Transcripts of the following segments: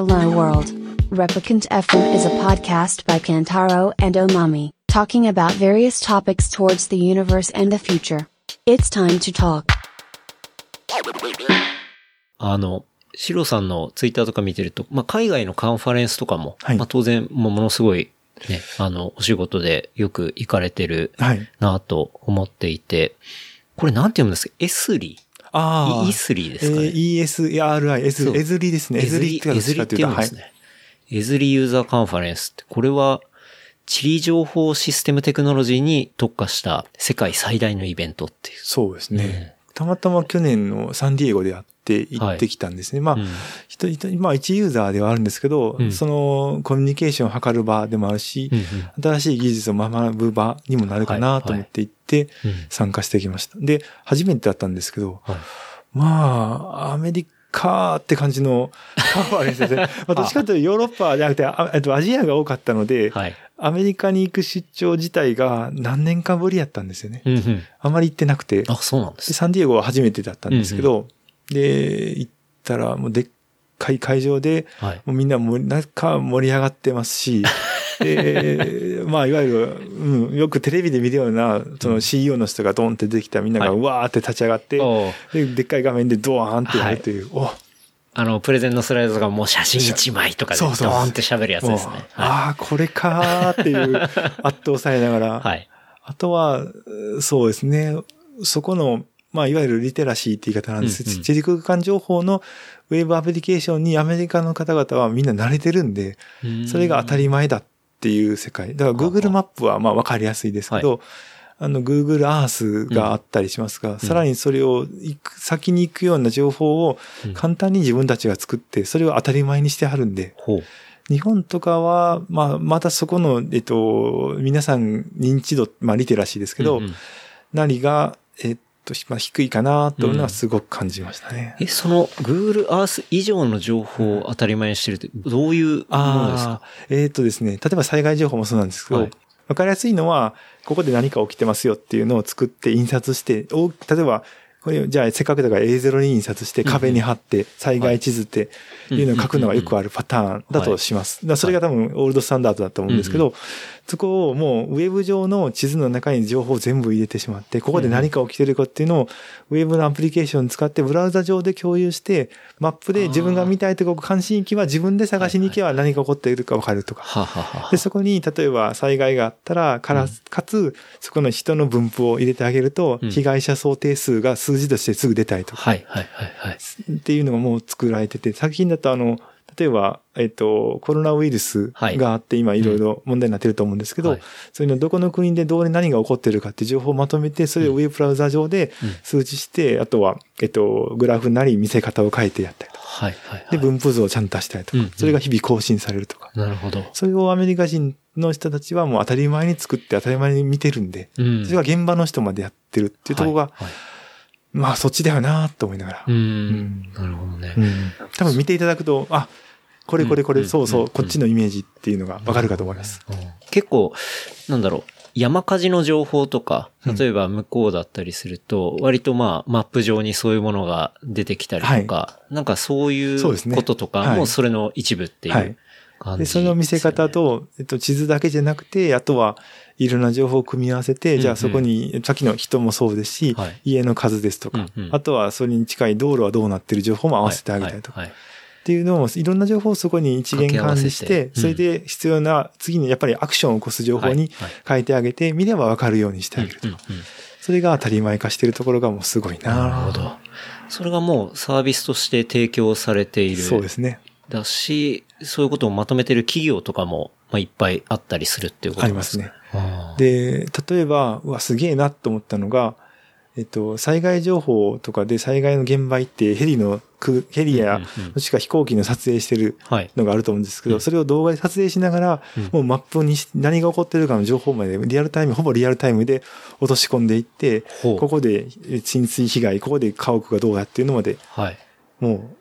Hello World. Replicant FM is a podcast by Kantaro and Omami, talking about various topics towards the universe and the future. It's time to talk. あの、シロさんのツイッターとか見てると、まあ、海外のカンファレンスとかも、はいまあ、当然、もうものすごい、ね、あの、お仕事でよく行かれてるはい。なと思っていて、これなんて読むんですかエスリああ。イスリーですかね、えー ESRI、エズエズリですね。エズリ、って読むんですね。エズリユーザーカンファレンスって、これは、地理情報システムテクノロジーに特化した世界最大のイベントっていう。そうですね。たまたま去年のサンディエゴでやって行ってきたんですね。まあ、うんまあ一ユーザーではあるんですけど、うんそのコミュニケーションを図る場でもあるし、うんうん新しい技術を学ぶ場にもなるかなと思って行ってうん参加してきました。で、初めてだったんですけど、はいまあ、アメリカって感じのカンファレンスですね。まあ、どっちかというとヨーロッパじゃなくて、アジアが多かったので、はい。アメリカに行く出張自体が何年かぶりやったんですよね。うんうん。あまり行ってなくて。あ、そうなんで。ですサンディエゴは初めてだったんですけど、で、行ったらもうでっかい会場で、はい。もうみんなもうなんか盛り上がってますし、で、まあ、いわゆる、うん、よくテレビで見るような、その CEO の人がドンって出てきたみんながはいうわーって立ち上がって、おうで、でっかい画面でドワーンってやるという、おあの、プレゼンのスライドとかもう写真1枚とかでドーンって喋るやつですね。はああ、これかーっていう 圧倒されながら、い。はい。あとは、そうですね、そこの、まあ、いわゆるリテラシーって言い方なんです。うんうん。地理空間情報のウェブアプリケーションにアメリカの方々はみんな慣れてるんで、それが当たり前だっていう世界。だから Google マップはまあ分かりやすいですけど、あの Google Earth があったりしますが、さらにそれを行く先に行くような情報をうん。簡単に自分たちが作って、それを当たり前にしてはるんで。日本とかは、まあ、またそこの、えっと、皆さん認知度、まあ、リテラシーですけど、うんうん。何が、えっと、まあ、低いかなというのはすごく感じましたね。え、その Google Earth 以上の情報を当たり前にしてるってどういうものですか？えっとですね、例えば災害情報もそうなんですけど、わ、はい。かりやすいのは、ここで何か起きてますよっていうのを作って印刷して、お例えば、これ、じゃあせっかくだから A0 に印刷して壁に貼って災害地図ってい。うのを書くのがよくあるパターンだとします。それが多分オールドスタンダードだと思うんですけど、そこをもうウェブ上の地図の中に情報を全部入れてしまって、ここで何か起きてるかっていうのをウェブのアプリケーションを使ってブラウザ上で共有して、マップで自分が見たいところ関心域は自分で探しに行けば何が起こっているか分かるとか。で、そこに、例えば災害があったら、から、かつ、そこの人の分布を入れてあげると、うん。被害者想定数が数字としてすぐ出たりとか、はい、はい、はい、はい。っていうのがもう作られてて、最近だとあの、例えば、えっと、コロナウイルスがあって、今いろいろ問題になってると思うんですけど、はい。そういうのどこの国でどうで何が起こってるかっていう情報をまとめて、それをウェブブラウザ上でうん。数値して、あとは、えっと、グラフなり見せ方を変えてやったりとか、はい、はい。で、分布図をちゃんと出したりとか、うんうん。それが日々更新されるとか、なるほど。それをアメリカ人の人たちはもう当たり前に作って当たり前に見てるんで、うん。それが現場の人までやってるっていうところが、はいはい。まあそっちだよなと思いながら。ううんん。なるほどね。う。ん。多分見ていただくと、あ、これこれこれ、うんそうそう、うん。こっちのイメージっていうのがわかるかと思います。うん。結構、なんだろう。山火事の情報とか、うん。例えば向こうだったりすると、割とまあ、マップ上にそういうものが出てきたりとか、なんかそういそうこととかはい。もそれの一部っていはい。う感じで、その見せ方と、えっと、地図だけじゃなくて、あとはいろんな情報を組み合わせて、じゃあそこに、さっきの人もそうですし、はい。家の数ですとか、あとはそれに近い道路はどうなってる情報も合わせてあげたりとか、はいはいっていうのを、いろんな情報をそこに一元管理して、それで必要な、次にやっぱりアクションを起こす情報にはい変えてあげて、見ればわかるようにしてあげるとそれが当たり前化してるところがもうすごいななるほど。それがもうサービスとして提供されている。そうですね。だし、そういうことをまとめてる企業とかも、まあ、いっぱいあったりするっていうことですね。ますね。で、例えば、うわ、すげえなと思ったのが、えっと、災害情報とかで災害の現場行ってヘリの空、ヘリやもしくは飛行機の撮影してるはい。のがあると思うんですけど、うんそれを動画で撮影しながら、うんもうマップにし何が起こってるかの情報までリアルタイム、ほぼリアルタイムで落とし込んでいって、ここで浸水被害、ここで家屋がどうやっていうのまで、はい。も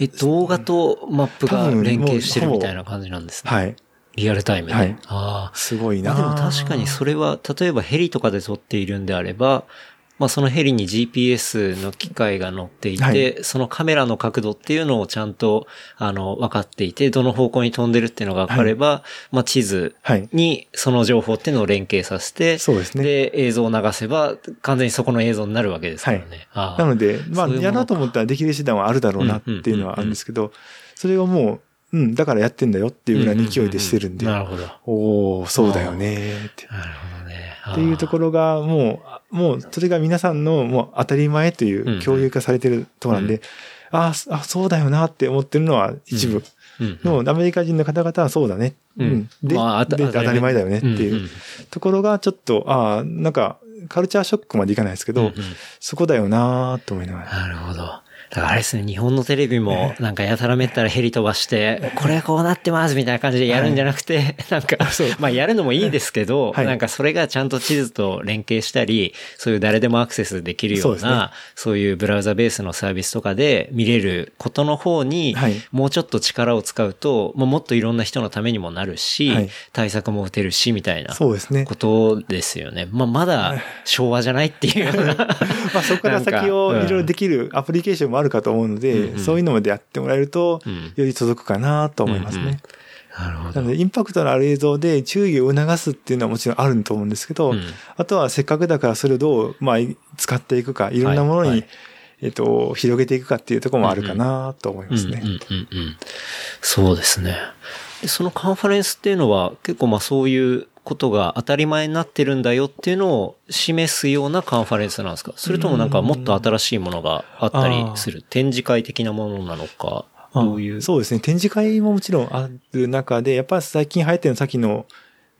え、動画とマップが連携してるみたいな感じなんですう、ね。はい。リアルタイムで。はいああ。すごいなまあでも確かにそれは、例えばヘリとかで撮っているんであれば、まあそのヘリに GPS の機械が乗っていて、はいそのカメラの角度っていうのをちゃんと、あの、分かっていて、どの方向に飛んでるっていうのが分かれば、まあ地図はい。にその情報っていうのを連携させて、そうですね。で、映像を流せば、完全にそこの映像になるわけですからね。ああなので、まあ、やろうと思ったらできる手段はあるだろうなっていうのはあるんですけど、それをもう、うん、だからやってんだよっていうぐらいの勢いでしてるんで、なるほど。なるおおそうだよねって。ほどね。っていうところが、もう、もう、それが皆さんのもう当たり前という共有化されてるところなんで、ああ、そうだよなって思ってるのは一部ろのアメリカ人の方々はそうだね。うん。で、まあ当たで当たり前だよねってう。んいううんところがちょっと、ああ、なんか、カルチャーショックまでいかないですけど、うんうん。そこだよなと思いながら。なるほど。だからあれですね、日本のテレビも、なんかやたらめったらヘリ飛ばして、これこうなってますみたいな感じでやるんじゃなくて、なんかまあやるのもいいですけど、はい。なんかそれがちゃんと地図と連携したり、そういう誰でもアクセスできるよそうな、そういうブラウザベースのサービスとかで見れることの方にはい、もうちょっと力を使うと、まあもっといろんな人のためにもなるしはい、対策も打てるし、みたいなそうですね。ことですよね。まあまだ昭和じゃないっていう。まあそこから先をいろいろできるアプリケーションもあるかと思うので、うんうんそういうのまでやってもらえるとうん、より届くかなと思いますね。うんうんなるほど。なので、インパクトのある映像で注意を促すっていうのはもちろんあると思うんですけど、うんあとはせっかくだからそれをどう、まあ、使っていくか、いろんなものに、はいはいえっと、広げていくかっていうところもあるかなと思いますね。そうですね。でそのカンファレンスっていうのは結構まあそういうことが当たり前になってるんだよっていうのを示すようなカンファレンスなんですか？それともなんかもっと新しいものがあったりする展示会的なものなのか？どういう？そうですね。展示会ももちろんある中で、やっぱり最近流行ってるのさっきの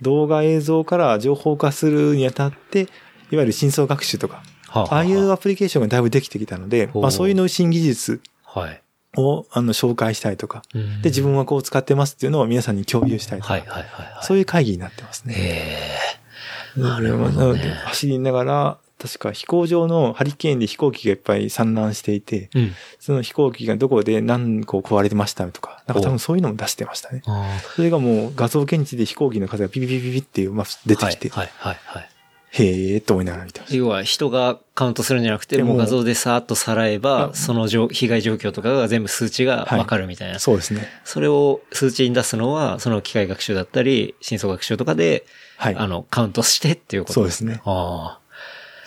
動画映像から情報化するにあたって、いわゆる深層学習とか、はああいうアプリケーションがだいぶできてきたので、まあそういうの新技術はい。をあの紹介したいとか、うんで、自分はこう使ってますっていうのを皆さんに共有したいとか、はいはいはいはい。そういう会議になってますね。へなるほどね走りながら、確か飛行場のハリケーンで飛行機がいっぱい散乱していて、え。うん。その飛行機がどこで何個壊れてましたとか、なんか多分そういうのも出してましたね。あそれがもう画像検知で飛行機の数がピピピピピっていう、まあ、出てきて、はいはいはいはい。へえーと思いながら見てまし要は人がカウントするんじゃなくて、でももう画像でさーっとさらえば、あその状被害状況とかが全部数値がわかるみたいな。た。そうですね。それを数値に出すのは、その機械学習だったり、深層学習とかで、はい。あの、カウントしてっていうことそうですね。ああ。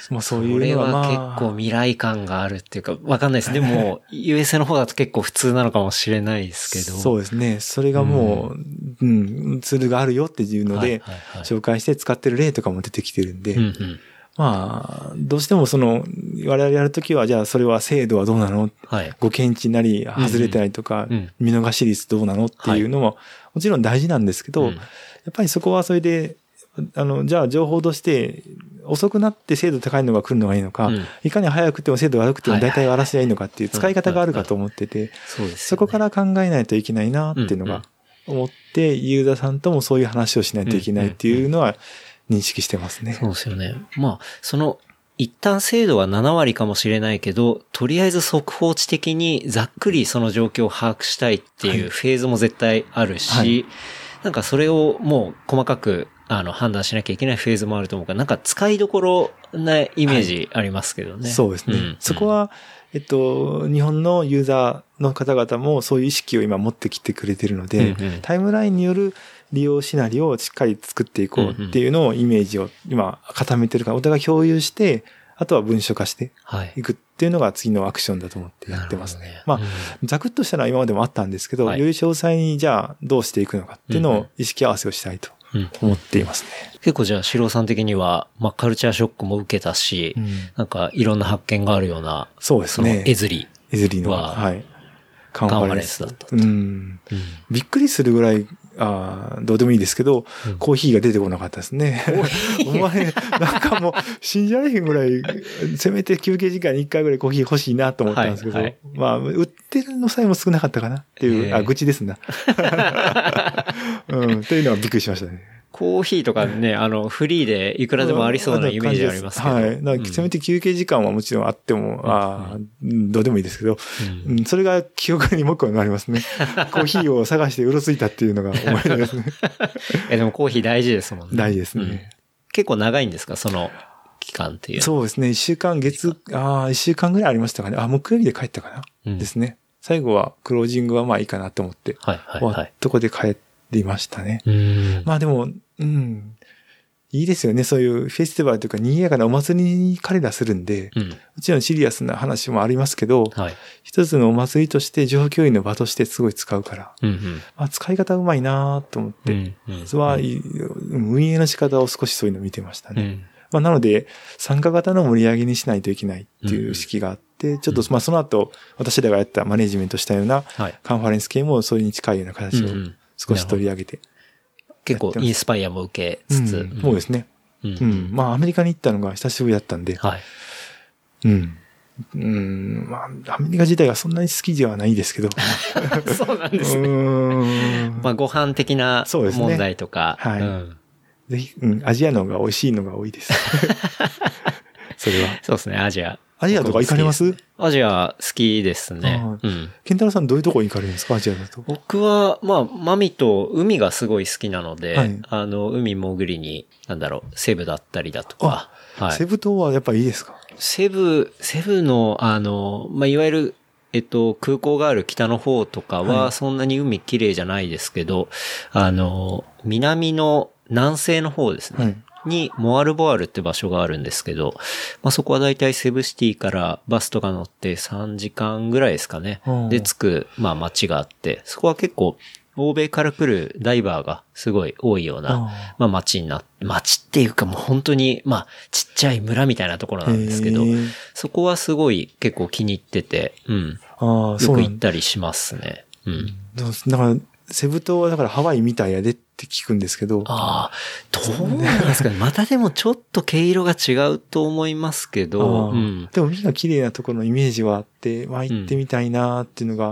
まあそういうのは、まはあ、結構未来感があるっていうか、わかんないです。でも、USA の方だと結構普通なのかもしれないですけど。そうですね。それがもう、うん、ツールがあるよっていうので、紹介して使ってる例とかも出てきてるんで、うんうん。まあ、どうしてもその、我々やるときは、じゃあそれは精度はどうなの？はい。ご検知なり、外れたりとか、うん見逃し率どうなの？っていうのも、もちろん大事なんですけど、うんやっぱりそこはそれで、あの、じゃあ情報として、遅くなって精度高いのが来るのがいいのか、うん。いかに早くても精度悪くてもはいはい。大体終わらせりゃいいのかっていう使い方があるかと思ってて、そこから考えないといけないなっていうのが思って、ユーザーさんともそういう話をしないといけないっていうのは認識してますね。そうですよね。まあ、その、一旦精度は7割かもしれないけど、とりあえず速報値的にざっくりその状況を把握したいっていうフェーズも絶対あるし、はい。なんかそれをもう細かくあの判断しなきゃいけないフェーズもあると思うから、なんか使いどころなイメージありますけどね。そうですね。んそこ、は、えっと、日本のユーザーの方々もそういう意識を今持ってきてくれてるので、うんうんタイムラインによる利用シナリオをしっかり作っていこうっていうのをイメージを今固めてるから、お互い共有して、あとは文書化してはい。いくっていうのが次のアクションだと思ってやってますね。まあなるほどね、ざくっとしたのは今までもあったんですけど、はいより詳細にじゃあどうしていくのかっていうのを意識合わせをしたいとうん思っていますね。結構じゃあ、シローさん的には、まあ、カルチャーショックも受けたし、うんなんかいろんな発見があるような、そうですね。エズリ。エズリーの、ははい。カンファレンス。だったとうん。うんびっくりするぐらい、あーどうでもいいですけど、うんコーヒーが出てこなかったですね。お前、なんかもう、信じられへんぐらい、せめて休憩時間に1回ぐらいコーヒー欲しいなと思ったんですけど、はいはいまあ、売ってるのさえも少なかったかなっていう、へーあ、愚痴ですな。うん、というのはびっくりしましたね。コーヒーとかね、あの、フリーでいくらでもありそうなイメージありますけど。はい。だからせめて休憩時間はもちろんあっても、ああ、うんどうでもいいですけど、うんうん、それが記憶にもう一個なりますね。コーヒーを探してうろついたっていうのが思い出ですね。え、でもコーヒー大事ですもんね。大事ですうんね。結構長いんですか？その、期間っていう。そうですね。一週間月、ああ、一週間ぐらいありましたかね。あ、木曜日で帰ったかな？うんですね。最後はクロージングはまあいいかなと思って、はいはいはい。とこで帰りましたね。うん。まあでも、うん。いいですよね。そういうフェスティバルというか、賑やかなお祭りに彼らするんで、うん。もちろんシリアスな話もありますけど、はい。一つのお祭りとして情報共有の場としてすごい使うから、うんうん。まあ、使い方うまいなと思って、うんうんそれは、い運営の仕方を少しそういうの見てましたね。うん。まあ、なので、参加型の盛り上げにしないといけないっていう意識があって、ちょっと、まあ、その後、私らがやったマネジメントしたようなはい。カンファレンス系もそれに近いような形をうんうん少し取り上げて。結構インスパイアも受けつつ。うんそうですね。う。うんん。まあ、アメリカに行ったのが久しぶりだったんで、はい。うん。うん。まあ、アメリカ自体がそんなに好きではないですけど。そうなんでうすね。まあ、ご飯的な問題とか。はいうんぜひ、うん、アジアの方が美味しいのが多いです。それは。そうですね、アジア。アジアとか行かれます？アジア好きですねあ。うん。ケンタロウさんどういうとこ行かれるんですか？アジアだと。僕は、まあ、マミと海がすごい好きなので、はいあの、海潜りに、なんだろう、セブだったりだとか、はい。セブ島はやっぱいいですか？セブ、セブの、あの、まあ、いわゆる、えっと、空港がある北の方とかはは、そんなに海綺麗じゃないですけど、あの、南の南西の方ですね。はいに、モアルボアルって場所があるんですけど、まあ、そこはだいたいセブシティからバスとか乗って3時間ぐらいですかねうん。で、着く、まあ、街があって、そこは結構、欧米から来るダイバーがすごい多いような、まあ、街になって、街っていうかもう本当に、まあ、ちっちゃい村みたいなところなんですけどそこはすごい結構気に入ってて、うん。ああ、よそうなんく行ったりしますね。うん。だから、セブ島はだからハワイみたいやでって聞くんですけど。ああ、どうなんですかね。またでもちょっと毛色が違うと思いますけど、うん。でも海が綺麗なところのイメージはあって、まあ行ってみたいなっていうのが、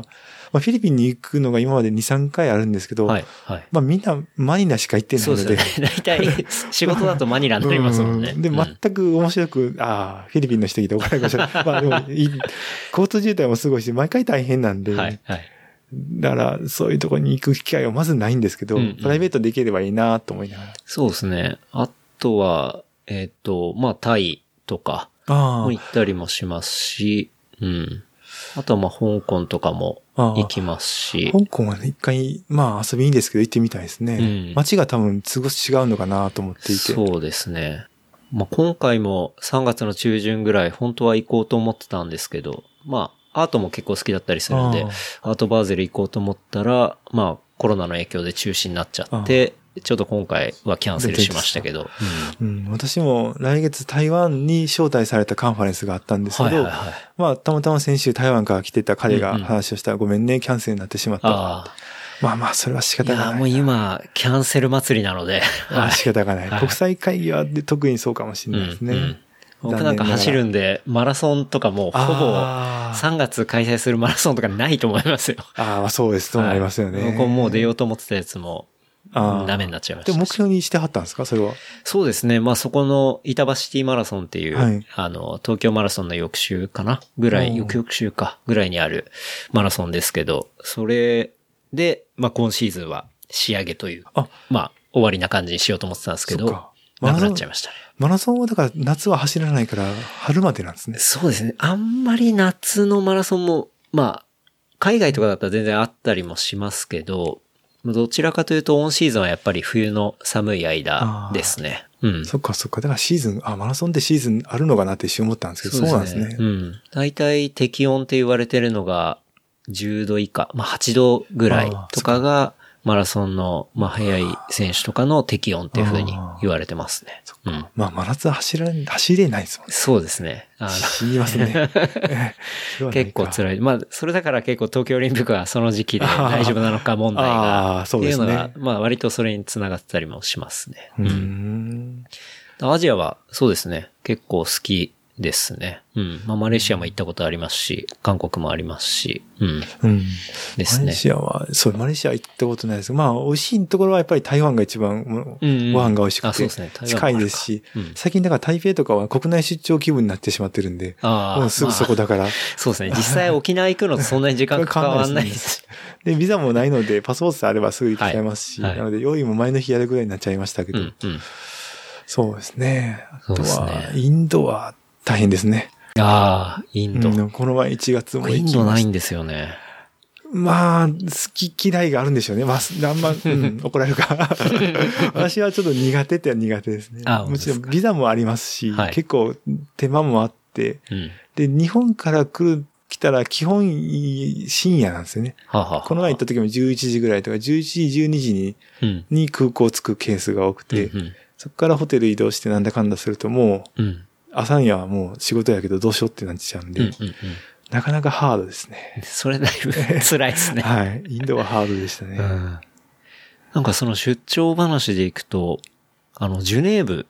まあフィリピンに行くのが今まで2、3回あるんですけど、はい、はい。まあみんなマニラしか行ってないそうので。ですよね。大体、仕事だとマニラになりますもんね。うで、うん全く面白く、ああ、フィリピンの人来て怒られるかもしれない。まあでも 交通渋滞もすごいし、毎回大変なんで、はい、はい。だからそういうところに行く機会はまずないんですけど、うんうんプライベートで行ければいいなと思いながら。そうですね。あとは、えっ、と、まあ、タイとかあも行ったりもしますし、うん。あとはまあ、香港とかもあ行きますし、香港はね、一回、まあ遊びいいんですけど行ってみたいですね。うん街が多分少し違うのかなと思っていて。そうですね。まあ、今回も3月の中旬ぐらい本当は行こうと思ってたんですけど、まあ、アートも結構好きだったりするんであ、アートバーゼル行こうと思ったら、まあ、コロナの影響で中止になっちゃって、ちょっと今回はキャンセルしましたけど。うん、私も来月台湾に招待されたカンファレンスがあったんですけど、はいはいはい。まあたまたま先週台湾から来てた彼がうんうん話をしたらごめんね、キャンセルになってしまった。まあまあ、それは仕方がない。もう今、キャンセル祭りなので。まあ仕方がない。はい国際会議はで特にそうかもしれないですね。うんうん僕なんか走るんで、マラソンとかもほぼあー3月開催するマラソンとかないと思いますよ。ああ、そうです。そうなりますよね。はい僕ももう出ようと思ってたやつも、ダメになっちゃいましたし。でも目標にしてはったんですか？それは。そうですね。まあそこの板橋シティマラソンっていう、はいあの、東京マラソンの翌週かなぐらい、翌々週かぐらいにあるマラソンですけど、それで、まあ今シーズンは仕上げという、あまあ終わりな感じにしようと思ってたんですけどなくなっちゃいましたね。マラソンはだから夏は走らないから春までなんですね。そうですね。あんまり夏のマラソンも、まあ、海外とかだったら全然あったりもしますけど、どちらかというとオンシーズンはやっぱり冬の寒い間ですね。うん。そっかそっか。だからシーズン、あ、マラソンってシーズンあるのかなって一瞬思ったんですけど、そうなんですね。うん。大体適温って言われてるのが10度以下、まあ8度ぐらいとかがマラソンの、まあ速い選手とかの適温っていう風に言われてますね。うん。まあ、真夏は走らん、走れないですもんね。そうですね。あの死にますね。結構か辛い。まあ、それだから結構東京オリンピックはその時期で大丈夫なのか問題あが。ーそうですねっていうのが、まあ割とそれに繋がってたりもしますね。うーん。アジアはそうですね。結構好きですね。うん。まあマレーシアも行ったことありますし、韓国もありますし、うん。うん。ですねマレー。シアは、そう、マレーシア行ったことないですまあ、美味しいところはやっぱり台湾が一番、もううんうんご飯が美味しくてあそうですね、台湾も近いですしうん、最近だから台北とかは国内出張気分になってしまってるんで、ああもうすぐそこだから。そうですね。実際沖縄行くのとそんなに時間かかわんないです。で、ビザもないので、パスポートさえあればすぐ行けちゃいますし、はいはいなので、用意も前の日やるぐらいになっちゃいましたけど、うん、うん。そうですね。あとは、ねインドは大変ですね。ああ、インド。うんこの前1月もインドないんですよね。まあ、好き嫌いがあるんでしょうね。まあ、あんま、うん、怒られるか。私はちょっと苦手っては苦手ですね。あもちろんビザもありますし、はい結構手間もあって、うん。で、日本から来る、来たら基本深夜なんですよね。はあはこの前行った時も11時ぐらいとか、11時、12時にうん。に空港着くケースが多くて、うんそこからホテル移動してなんだかんだするともう、うん。うん。朝にはもう仕事やけどどうしようってなっちゃうんで、うんうんうん。なかなかハードですね。それだいぶ 辛いですね。はい。インドはハードでしたね。うん。なんかその出張話でいくと、あの、ジュネーブ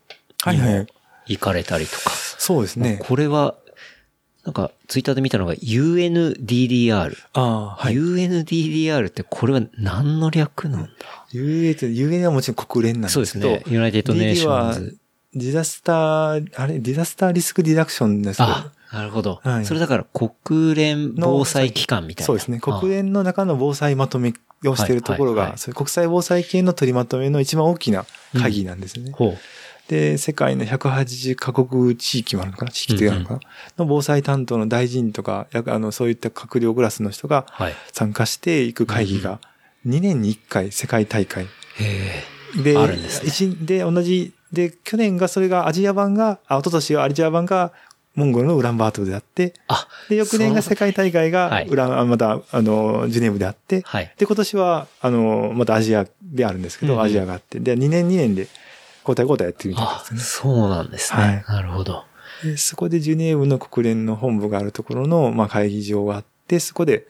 にもはいはい。行かれたりとか。そうですね。これは、なんか、ツイッターで見たのが UNDDR。ああ、はい。UNDDR ってこれは何の略なんだ？UA って、UA はもちろん国連なんそうでけど、ですすね。ユナイテッドネーシ DD ョンはズ。ディザスター、あれ、ディザスターリスクディダクションですけどあ、なるほど。はいそれだから国連防災機関みたいな。そうですね。国連の中の防災まとめをしているところが、はいはいはいそういう国際防災系の取りまとめの一番大きな鍵なんですね。う。で、世界の180カ国地域もあるのかな地域っていうのかな、の防災担当の大臣とか、やあの、そういった閣僚クラスの人がはい。参加していく会議が、2年に1回世界大会。へで、あるんですね一で、同じ、で、去年がそれがアジア版が、あ、一昨年はアジア版がモンゴルのウランバートルであって、あ、で、翌年が世界大会がはいウラン、あまた、あの、ジュネーブであって、はい。で、今年は、あの、またアジアであるんですけど、うんうんアジアがあって、で、2年2年で交代交代やってるみたで、すね。そうなんですね。はいなるほど。でそこでジュネーブの国連の本部があるところの、まあ、会議場があって、そこで、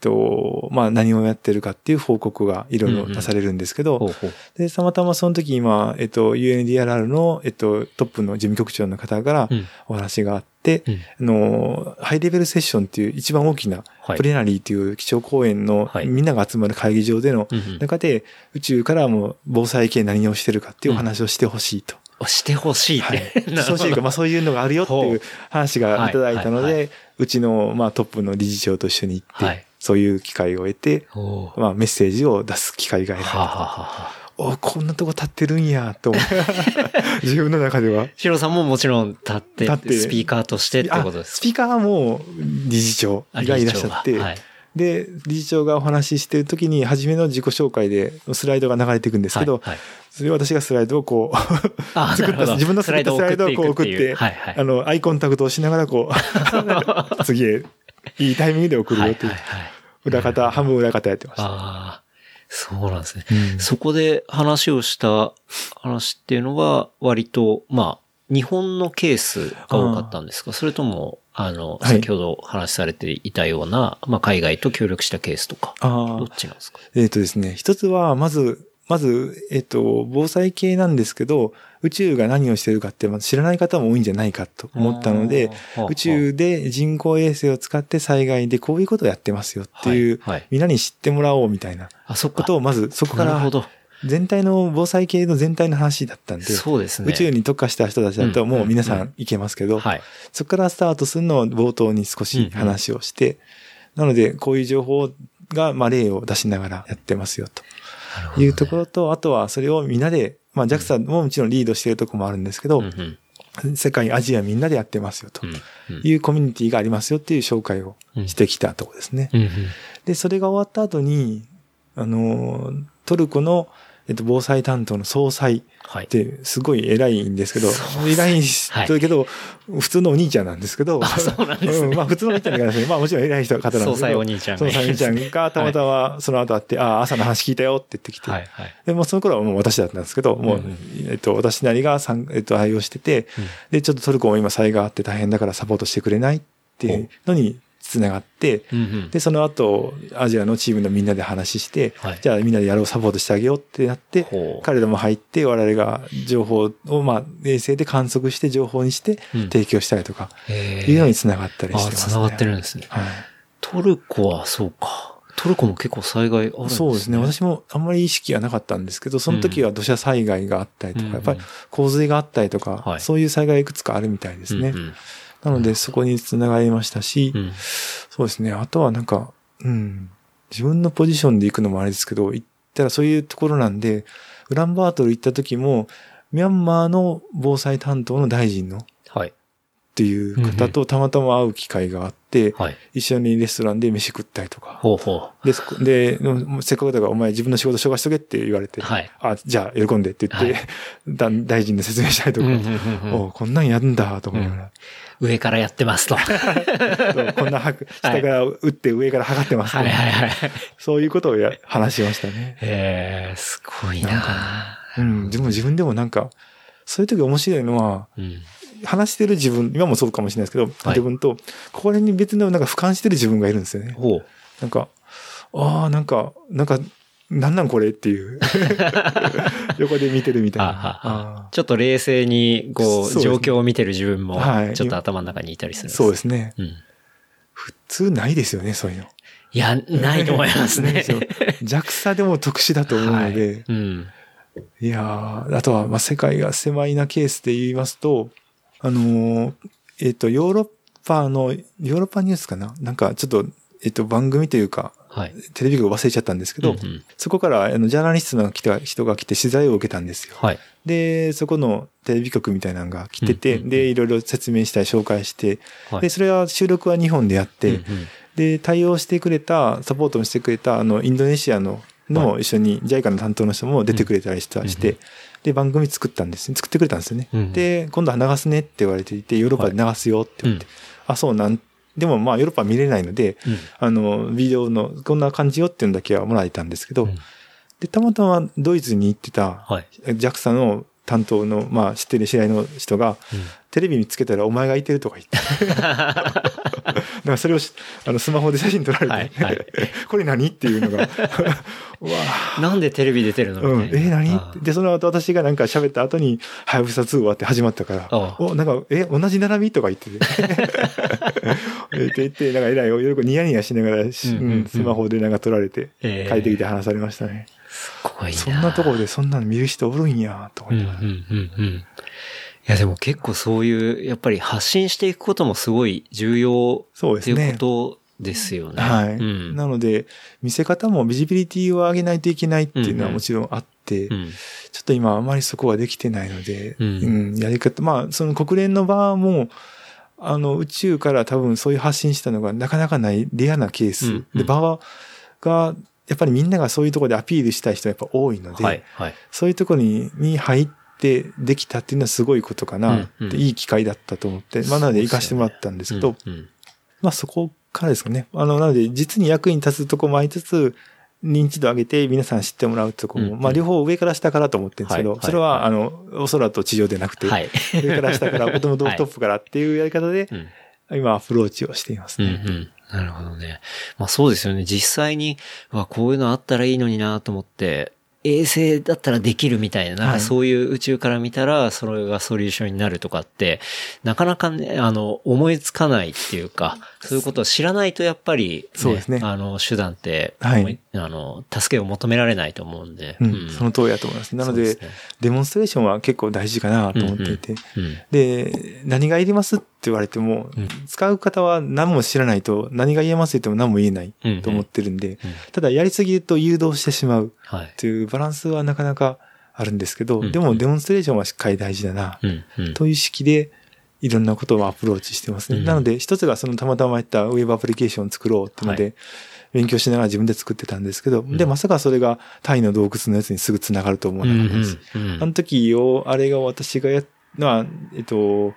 と、まあ、何をやってるかっていう報告がいろいろ出されるんですけど。で、たまたまその時今、えっと、UNDRR の、えっと、トップの事務局長の方からうん。お話があって、うん。あの、ハイレベルセッションっていう一番大きな、はいプレナリーっていう基調講演のはいみんなが集まる会議場での中で、宇宙からも防災系何をしてるかっていうお話をしてほしいと。あしてほしいっはいて。なるほどそうしいか、まあそういうのがあるよっていう話がいただいたので、うちのまあトップの理事長と一緒に行って、はいそういう機会を得て、まあメッセージを出す機会が得られた。おこんなとこ立ってるんや、と。自分の中では。シロさんももちろん立って、立って。スピーカーとしてってことですあスピーカーはもう理事長あが。いらっしゃって、理事長がはい。で、理事長がお話ししてる時に、初めの自己紹介でスライドが流れていくんですけど、はいはい。それを私がスライドをこう、あ作った、自分の作ったスライドをこう送ってあの、アイコンタクトをしながらこう、次へ、いいタイミングで送るよっていう。はいはいはい。裏方、半分裏方やってました。ああ、そうなんですね。うん。そこで話をした話っていうのは、割と、まあ、日本のケースが多かったんですか？それとも、あの、はい。先ほど話されていたような、まあ、海外と協力したケースとか、あどっちなんですか？えっ、とですね、一つは、まず、まず、えっ、と、防災系なんですけど、宇宙が何をしてるかって、知らない方も多いんじゃないかと思ったので、宇宙で人工衛星を使って災害でこういうことをやってますよっていう、みんなに知ってもらおうみたいな。ことを、まずそこから。全体の防災系の全体の話だったんで、そうですね。宇宙に特化した人たちだともう皆さうんいけますけど、はい。そこからスタートするのを冒頭に少し話をして、なので、こういう情報が、まあ、例を出しながらやってますよ、というところと、あとはそれをみんなで、まあ、JAXA ももちろんリードしているところもあるんですけど、世界、アジアみんなでやってますよ、と。いうコミュニティがありますよっていう紹介をしてきたところですね。で、それが終わった後に、あの、トルコの、えっと、防災担当の総裁はい。っ。てすごい偉いんですけどそう、偉いんはい。だけど、普通のお兄ちゃんなんですけど、そうなんですね。うんまあ普通のお兄ちゃんですね。まあもちろん偉い人方なんですけど、総裁お兄ちゃんが。総裁お兄ちゃんがたまたまその後会って、ああ、朝の話聞いたよって言ってきて、はいはい。で、もうその頃はもう私だったんですけど、もう、うんうん。えっと、私なりが参、えっと、愛用してて、で、ちょっとトルコも今災害あって大変だからサポートしてくれないっていうのに繋がって、うんうんで、その後、アジアのチームのみんなで話して、はいじゃあみんなでやろう、サポートしてあげようってなって彼らも入って、我々が情報を、まあ、衛星で観測して情報にしてうん提供したりとか、へいうのにえ。繋がったりしてあ、ます、ね。繋がってるんですね。はい。トルコはそうか。トルコも結構災害あるんですね。そうですね。私もあんまり意識はなかったんですけど、その時は土砂災害があったりとか、うんやっぱり洪水があったりとか、はいそういう災害がいくつかあるみたいですね。うんうんなので、そこに繋がりましたし、うんそうですね。あとはなんか、うん。自分のポジションで行くのもあれですけど、行ったらそういうところなんで、ウランバートル行った時も、ミャンマーの防災担当の大臣のっはい。ていう方とたまたま会う機会があって、はい。一緒にレストランで飯食ったりとか。ほうほで、そこで、のせっかくだからお前自分の仕事紹介しとけって言われて、はいあ、じゃあ喜んでって言って、はだ大臣の説明したりとう。か、うんうんうんうんおこんなんやるんだと思いながら、上からやってますと。こんなは 下から打って上から測ってますと、いはいはい。そういうことをや話しましたね。えー、すごいなうん、でも自分でもなんか、そういう時面白いのは、うん。話してる自分、今もそうかもしれないですけど、はい自分と、これに別のなんか俯瞰してる自分がいるんですよね。ほう。なんか、ああ、なんか、なんか、なんなんこれっていう。横で見てるみたいな。ちょっと冷静に、こう、状況を見てる自分も、はいちょっと頭の中にいたりすーるんです。そうですね。うん。普通ないですよね、そういうの。いや、ないと思いますね。弱さでも特殊だと思うので、はいうん。い、やーあとは、まあ、世界が狭いなケースで言いますと、あのーえっ、と、ヨーロッパの、ヨーロッパニュースかな？なんか、ちょっと、えっ、と、番組というか、はい。テレビ局忘れちゃったんですけど、うんうん。そこから、あの、ジャーナリストの来た人が来て取材を受けたんですよ。はい。で、そこのテレビ局みたいなのが来てて、うんうんうんで、いろいろ説明したり紹介して、はい。で、それは収録は日本でやって、うんうん。で、対応してくれた、サポートもしてくれた、あの、インドネシアの、の一緒に JICA の担当の人も出てくれたりした、して、で、番組作ったんですね。作ってくれたんですよね。うんで、今度は流すねって言われていて、ヨーロッパで流すよって言って、うん。あ、そうなん、でもまあヨーロッパは見れないので、うん。あの、ビデオのこんな感じよっていうのだけはもらえたんですけど、うん。で、たまたまドイツに行ってた、はい。JAXA の担当の、まあ知ってる知り合いの人が、テレビ見つけたらお前がいてるとか言って。だからそれをしあのスマホで写真撮られて、はいはい。これ何っていうのが、なんでテレビ出てるの？うん、みたいな。え、何？あで、その後私がなんか喋った後に、はやぶさ2終わって始まったから、あお、なんか、え、同じ並び？とか言ってて。えって言って、なんかえらい、よくニヤニヤしながら、しうんうんうん。うんスマホでなんか撮られて、えー帰ってきて話されましたね。すごいな。そんなところでそんなの見る人おるんや、とうんうん思いながら。うんうん。いやでも結構そういう、やっぱり発信していくこともすごい重要そうですねいうことですよね。はい。うん。なので、見せ方もビジビリティを上げないといけないっていうのはうんうんもちろんあって、うんちょっと今あまりそこはできてないので、うんうんやり方、まあ、その国連の場も、あの、宇宙から多分そういう発信したのがなかなかないレアなケース。うんうんで、場が、やっぱりみんながそういうところでアピールしたい人がやっぱ多いので、はい、はい。そういうところにに入ってできたっていうのはすごいことかな、うんうんいい機会だったと思って、まあ、なので行かしてもらったんですけど、うんうんまあそこからですかね。あの、なので実に役に立つとこもありつつ、認知度上げて皆さん知ってもらうとこも、うんうんまあ両方上から下からと思ってるんですけど、はいはいそれは、あの、お空と地上でなくて、はい。上から下から、ボトムトはいップからっていうやり方で、うん今アプローチをしていますね。うんうん。なるほどね。まあそうですよね。実際に、わ、こういうのあったらいいのになと思って、衛星だったらできるみたいな、なんはい。かそういう宇宙から見たら、それがソリューションになるとかって、なかなかね、あの、思いつかないっていうか、そういうことを知らないとやっぱり、そうですね。あの、手段って、はいあの、助けを求められないと思うんで。うん、その通りだと思います。なのでですねデモンストレーションは結構大事かなと思っていて。うん。で、何がいりますって言われても、うん使う方は何も知らないと、何が言えますって言っても何も言えないと思ってるんで、うんただやりすぎると誘導してしまうはい。というバランスはなかなかあるんですけど、うんでもデモンストレーションはしっかり大事だな、うん。うん。という意識でいろんなことをアプローチしてますね。うんなので一つがそのたまたま言ったウェブアプリケーションを作ろうっていうので、は勉強しながら自分で作ってたんですけど、で、まさかそれがタイの洞窟のやつにすぐ繋がると思わなかったです。あの時を、あれが私がやっ、まあ、えっと、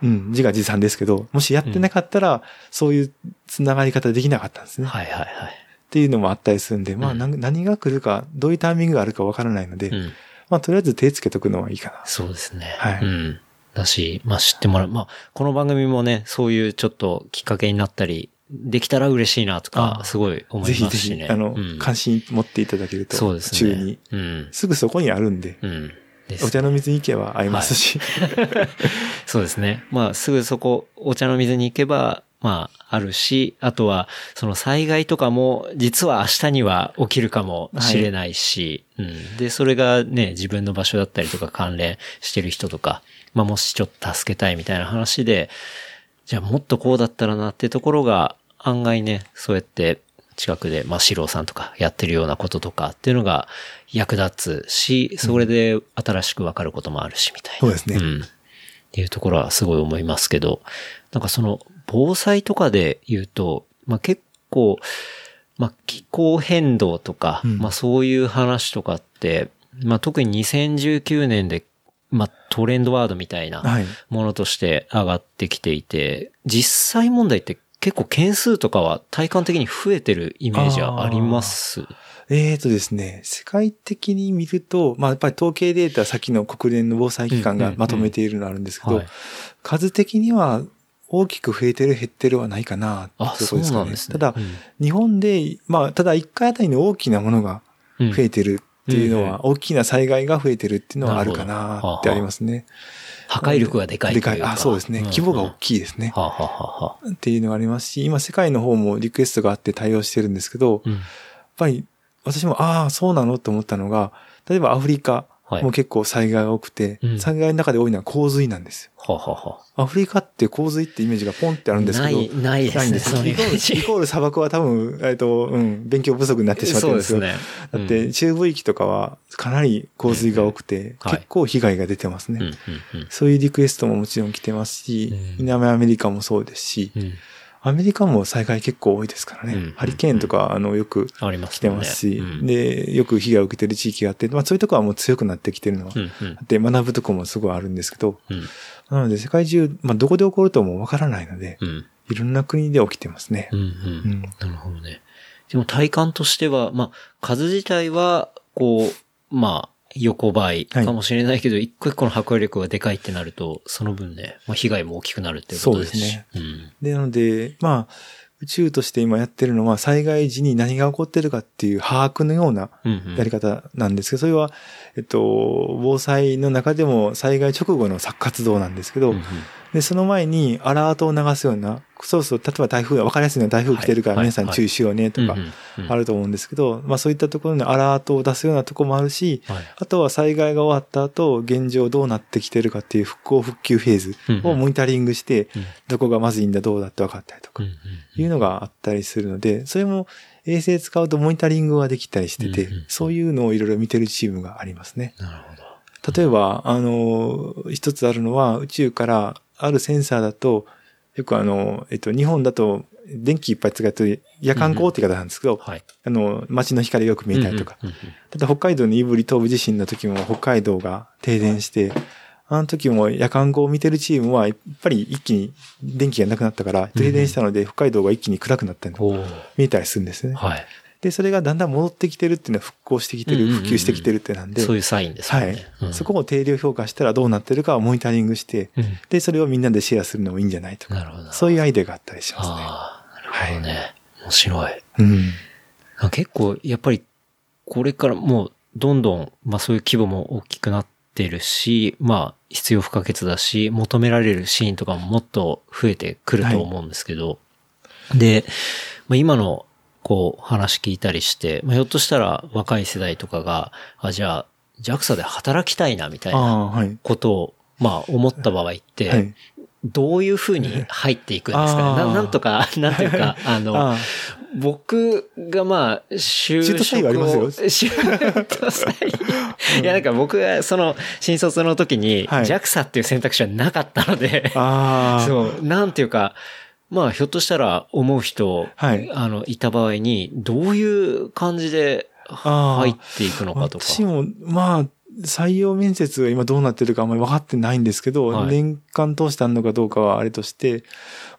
うん、自画自賛ですけど、もしやってなかったら、そういう繋がり方できなかったんですね。はいはいはい。っていうのもあったりするんで、まあ、何が来るか、どういうタイミングがあるかわからないので、うん。まあ、とりあえず手つけとくのはいいかな。そうですね。はいうん。だし、まあ知ってもらう。まあ、この番組もね、そういうちょっときっかけになったり、できたら嬉しいなとか、あすごい思ぜひぜいますしね。ひ、あの、うん関心持っていただけると、そうですね。中に。うん。すぐそこにあるんで、うん。ですお茶の水に行けば会えますし、そうですね。まあ、すぐそこ、お茶の水に行けば、まあ、あるし、あとは、その災害とかも、実は明日には起きるかもしれないし、うん。で、それがね、自分の場所だったりとか関連してる人とか、まあ、もしちょっと助けたいみたいな話で、じゃあもっとこうだったらなってところが、案外ね、そうやって近くで、まあ、四郎さんとかやってるようなこととかっていうのが役立つし、それで新しくわかることもあるし、みたいな。そうですねん。っていうところはすごい思いますけど、なんかその、防災とかで言うと、まあ、結構、まあ、気候変動とか、うんまあ、そういう話とかって、まあ、特に2019年で、まあ、トレンドワードみたいなはい。ものとして上がってきていて、実際問題って結構件数とかは体感的に増えてるイメージはあります。えーとですね、世界的に見ると、まあやっぱり統計データ、さっきの国連の防災機関がまとめているのあるんですけど、はい数的には大きく増えてる減ってるはないかなあ、ってとですかね。ね。ただ、日本で、まあ、ただ1回あたりの大きなものがうん、増えてるっていうのうんは、大きな災害が増えてるっていうのはあるかなってありますね。破壊力がでかい。でかい。あ、そうですね。ん規模が大きいですね。っていうのがありますし、今世界の方もリクエストがあって対応してるんですけど、うんやっぱり私も、ああ、そうなの？と思ったのが、例えばアフリカはいも結構災害が多くて、うん災害の中で多いのは洪水なんですよ。はあはあはアフリカって洪水ってイメージがポンってあるんですけど、ない、ないですね、ないんです。イコールイジ。コール砂漠は多分、えっと、うん、勉強不足になってしまってるんですよ。ね。だって、中部域とかはかなり洪水が多くて、はい結構被害が出てますね。そういうリクエストももちろん来てますし、うん南アメリカもそうですし、うん。アメリカも災害結構多いですからね。うんハリケーンとか、あの、よくあります来てますし、うんで、よく被害を受けてる地域があって、まあそういうとこはもう強くなってきてるのは、うん、うんあって学ぶとこもすごいあるんですけど、うん。なので世界中、まあどこで起こるともわからないので、うん。いろんな国で起きてますねう。ん、ううんん。なるほどね。でも体感としては、まあ、数自体は、こう、まあ、横ばいかもしれないけど、一個一個の破壊力がでかいってなると、その分ね、まあ、被害も大きくなるっていうことですし。そうですねうん。で、なので、まあ、宇宙として今やってるのは災害時に何が起こってるかっていう把握のような。やり方なんですけど、それは、えっと、防災の中でも災害直後の活動なんですけど、うんうんで、その前にアラートを流すような、そうそう、例えば台風が分かりやすいのは台風来てるからはい皆さん注意しようねとかあると思うんですけど、まあそういったところにアラートを出すようなところもあるし、はい。あとは災害が終わった後、現状どうなってきてるかっていう復興復旧フェーズをモニタリングしてうん、どこがまずいんだどうだって分かったりとかいうのがあったりするので、それも衛星使うとモニタリングができたりしててそういうのをいろいろ見てるチームがありますね。なるほど。例えば、あの、一つあるのは、宇宙からあるセンサーだと、よくあの、えっと、日本だと、電気いっぱい使ってる夜間光って言い方なんですけど、はい。あの、街の光がよく見えたりとか。うんうんただ北海道の胆振東部地震の時も北海道が停電して、あの時も夜間光を見てるチームは、やっぱり一気に電気がなくなったから、停電したので北海道が一気に暗くなったりとかおー見えたりするんですね。はい。で、それがだんだん戻ってきてるっていうのは復興してきてる、普及してきてるってなんで、そういうサインですよはい。そこを定量評価したらどうなってるかをモニタリングして、うんで、それをみんなでシェアするのもいいんじゃないとか、なるほど。そういうアイデアがあったりしますね。ああ、なるほどね。面白い。うん。あ結構、やっぱり、これからもう、どんどん、まあそういう規模も大きくなってるし、まあ必要不可欠だし、求められるシーンとかももっと増えてくると思うんですけど、で、まあ今の、こう話聞いたりして、まあひょっとしたら若い世代とかが、あ、じゃあ、JAXA で働きたいな、みたいな。ことを、まあ思った場合って、はい。どういうふうに入っていくんですかね？ななんとか、なんていうか、あの、あ僕がまあ、就シュート職採用ありますよを、シュート採用いや、なんか僕がその、新卒の時に、はい JAXA っていう選択肢はなかったので。そう、なんていうか、まあ、ひょっとしたら思う人、はい。あの、いた場合に、どういう感じで入っていくのかとか。私も、まあ、採用面接が今どうなってるかあんまり分かってないんですけど、はい。年間通してあるのかどうかはあれとして、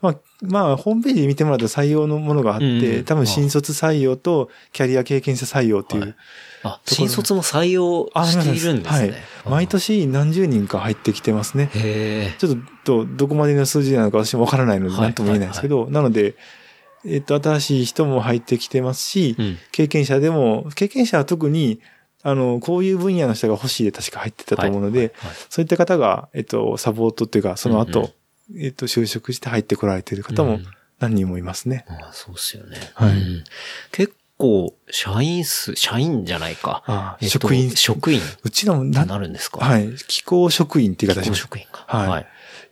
まあ、まあ、ホームページ見てもらうと採用のものがあって、うん。うん多分新卒採用とキャリア経験者採用っていう、はいあ、新卒も採用あしているんですね。はい。毎年何十人か入ってきてますね。へえ。ちょっと、どこまでの数字なのか私もわからないので、はい何とも言えないんですけど、なので、えっと、新しい人も入ってきてますし、うん。経験者でも、経験者は特に、あの、こういう分野の人が欲しいで確か入ってたと思うので、はいそういった方が、えっと、サポートっていうか、その後、うんえっと、就職して入ってこられている方もうん何人もいますね。あそうっすよね。はいうん結構、社員数、社員じゃないか。あえっと職員職員うちの、にななるんですか？はい、気候職員っていう形非します。公職員か。はい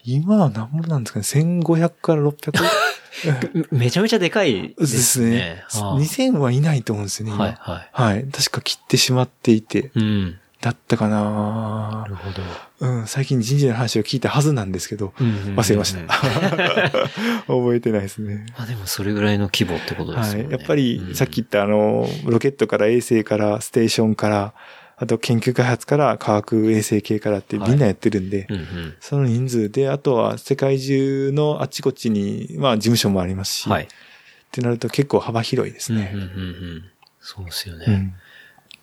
今は何もなんですかね ?1500 から600め めちゃめちゃでかいでですすねね。。ああ2000はいないと思うんですよね、今はい、はい。はい。確か切ってしまっていて、うん。だったかななるほど。うん、最近人事の話を聞いたはずなんですけど、忘れました。覚えてないですね。まあでもそれぐらいの規模ってことですよね。はい。やっぱり、さっき言ったあの、ロケットから衛星からステーションから、あと研究開発から科学衛生系からってみんなやってるんで、うんうん。その人数で、あとは世界中のあちこちに、まあ事務所もありますし、はい。ってなると結構幅広いですね。うんうんうんうん。そうですよね。うん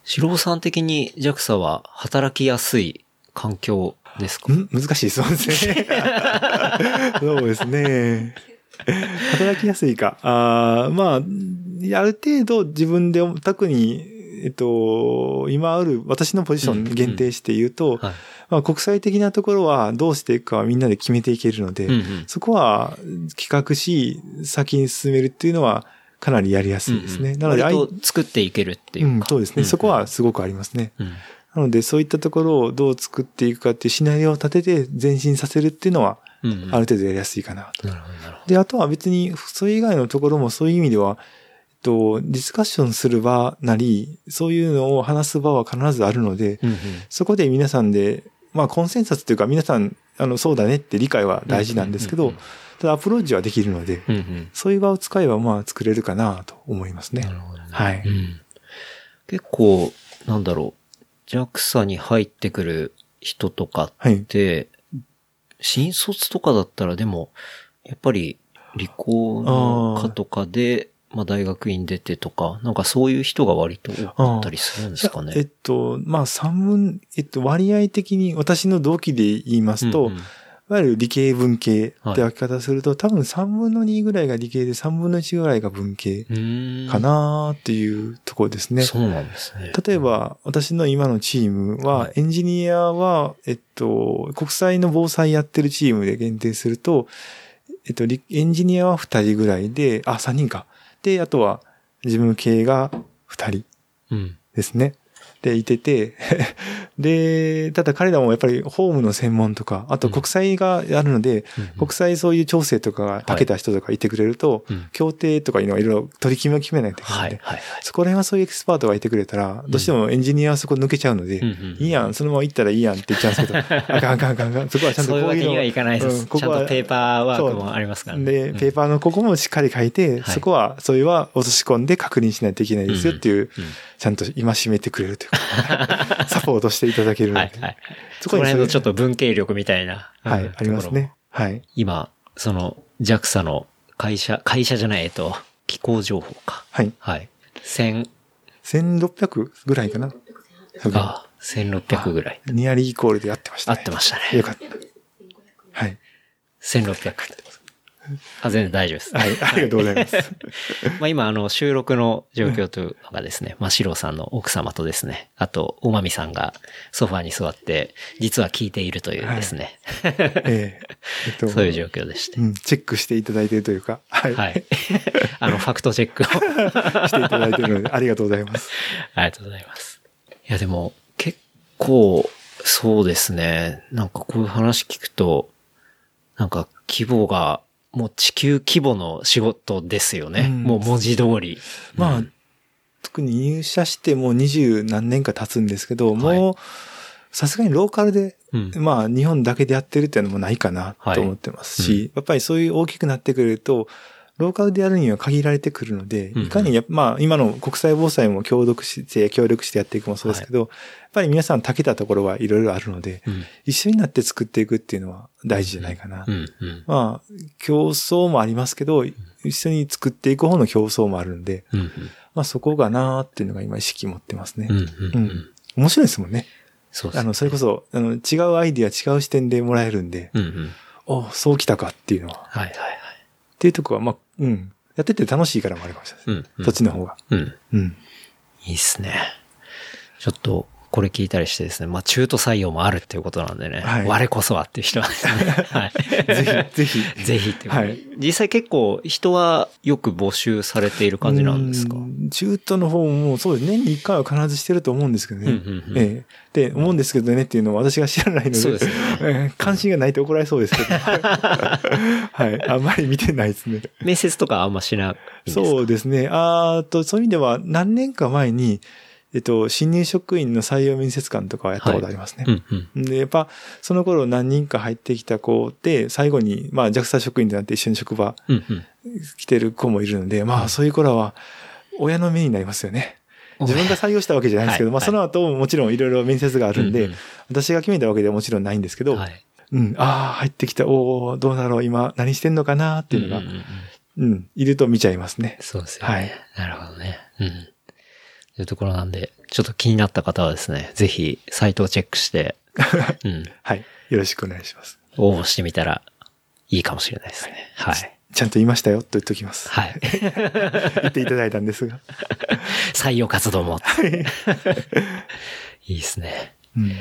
四郎さん的に JAXA は働きやすい環境ですか？ん？難しいそうですね。そうですね。働きやすいか。あーまあ、ある程度自分で、特に、えっと、今ある私のポジション限定して言うと、はい。まあ、国際的なところはどうしていくかはみんなで決めていけるので、うんうんそこは企画し、先に進めるっていうのはかなりやりやすいですね。うんうんなので、割と作っていけるっていううか。ん、そうですね、んそこはすごくありますね。うん。なので、そういったところをどう作っていくかっていうシナリオを立てて前進させるっていうのは。ある程度やりやすいかなと。なるほど、なるほで、あとは別に、それ以外のところもそういう意味では、えっと、ディスカッションする場なり、そういうのを話す場は必ずあるので、ど。うんうん。そこで皆さんで、まあ、コンセンサスというか皆さん、あの、そうだねって理解は大事なんですけどただアプローチはできるので、うんうん。そういう場を使えばまあ作れるかなと思いますねな。るほどね。はいうん。結構、なんだろう。JAXA に入ってくる人とかはいっ。て、新卒とかだったらでも、やっぱり理工の科とかで、まあ大学院出てとか、なんかそういう人が割と多かったりするんですかいやえっね。と、まあ、三分、えっと、割合的に私の同期で言いますと、うんうんいわゆる理系文系ってはい分け方すると、多分3分の2ぐらいが理系で3分の1ぐらいが文系かなっていうところですね。そうなんですね。例えば、私の今のチームは、はいエンジニアは、えっと、国際の防災やってるチームで限定すると、えっと、リエンジニアは2人ぐらいで、あ、3人か。で、あとは、事務系が2人うん。ですね。で、いてて、で、ただ彼らもやっぱりホームの専門とか、あと国際があるので、国際そういう調整とかが長けた人とかいてくれると、うん。協定とかいうのはいろいろ取り決めを決めないといけないので、はい、はい、はい。そこら辺はそういうエキスパートがいてくれたら、どうしてもエンジニアはそこ抜けちゃうので、うんうんいいやん、そのまま行ったらいいやんって言っちゃうんですけど、あかんあかんあかんあかん、そこはちゃんとそういうわけこういうのにはいかないです。うんここはちゃんとペーパーワークもありますからね。で、う。ん。ペーパーのここもしっかり書いて、はい。そこは、それは落とし込んで確認しないといけないですよっていう、うん。ちゃんと今締めてくれるというか、サポートしていただけるので。はい、はい。そこら辺のちょっと文系力みたいな。はい、うんあります。ね。はい。今、その JAXA の会社、会社じゃない、えっと、気候情報か。はい。はい。千、1600ぐらいかな。あ、1600ぐらい。ニアリーイコールでやってましたね。合ってましたね。よかった。はい。1600。あ、全然大丈夫です。はい、ありがとうございます。まあ今、あの、収録の状況というのがですね、まあ、シローさんの奥様とですね、あと、おまみさんがソファーに座って、実は聞いているというですね、えええっとそういう状況でしてう。ん、チェックしていただいているというか、はい。はい。あの、ファクトチェックを。していただいているので、ありがとうございます。ありがとうございます。いや、でも、結構、そうですね。なんかこういう話聞くと、なんか規模が、もう地球規模の仕事ですよね。うん。もう文字通り。まあ、うん。特に入社してもう二十何年か経つんですけど、もう、さすがにローカルで、うん。まあ、日本だけでやってるっていうのもないかなと思ってますし、はい。やっぱりそういう大きくなってくると、ローカルでやるには限られてくるので、うんいかにやっぱ、まあ、今の国際防災も協力して、協力してやっていくもそうですけど、やっぱり皆さん長けたところはいろいろあるので、うん。一緒になって作っていくっていうのは大事じゃないかな。うん。うん。まあ、競争もありますけど、一緒に作っていく方の競争もあるんで、うん。まあそこがなーっていうのが今意識持ってますね。うん。う。うんん面白いですもんね。そうですね。あの、それこそ、あの、違うアイディア、違う視点でもらえるんで、うん。うん。おそうきたかっていうのは。っはいはいはい。ていうとこは、まあ、うん。やってて楽しいからもありました、うん。うんそっちの方が。うん。うん。いいっすね。ちょっと、これ聞いたりしてですね、まあ中途採用もあるっていうことなんでね、はい我こそはっていう人はですね、はい。ぜひ、ぜひ。ぜひってはい実際結構人はよく募集されている感じなんですか？うん中途の方も、そうですね。年に1回は必ずしてると思うんですけどね。うんうんうんええ。で、思うんですけどねっていうのは私が知らないので、そうですよええ 関心がないと怒られそうですけど。はい。あんまり見てないですね。面接とかあんましないそうですね。あーと、そういう意味では何年か前に、えっと、新入職員の採用面接官とかはやったことありますね。うんうん。で、やっぱ、その頃何人か入ってきた子で、最後に、まあ、JAXA 職員となって一緒に職場うんうん。来てる子もいるので、まあ、そういう子らは、親の目になりますよね。自分が採用したわけじゃないんですけど、まあ、はいはいその後もちろんいろいろ面接があるんで、うんうん私が決めたわけではもちろんないんですけど、はい。うん、ああ、入ってきた、おおどうだろう、今、何してんのかなっていうのが、んんんうん、いると見ちゃいますね。そうですよね。はいなるほどね。うん。というところなんで、ちょっと気になった方はですね、ぜひ、サイトをチェックして、うん、はい。よろしくお願いします。応募してみたらいいかもしれないですね。はい。ちゃんと言いましたよ、と言っておきます。はい。言っていただいたんですが。採用活動も。いいですね。うん。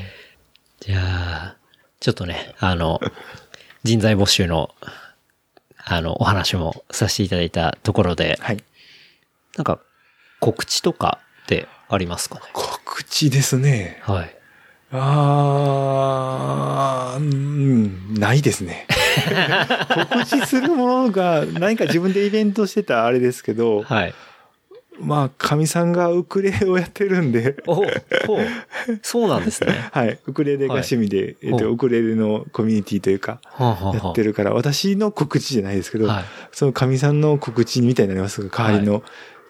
じゃあ、ちょっとね、あの、人材募集の、あの、お話もさせていただいたところで、はい。なんか、告知とかありますかね告知ですね。はい。あー、うん、ないですね。告知するものが、何か自分でイベントしてたあれですけど、はい。まあ、かみさんがウクレレをやってるんで、お。そうなんですね。はい、ウクレレが趣味で、えっと、ウクレレのコミュニティというか、はあはあはあやってるから、私の告知じゃないですけど、はいそのかみさんの告知みたいになりますが、代わりの、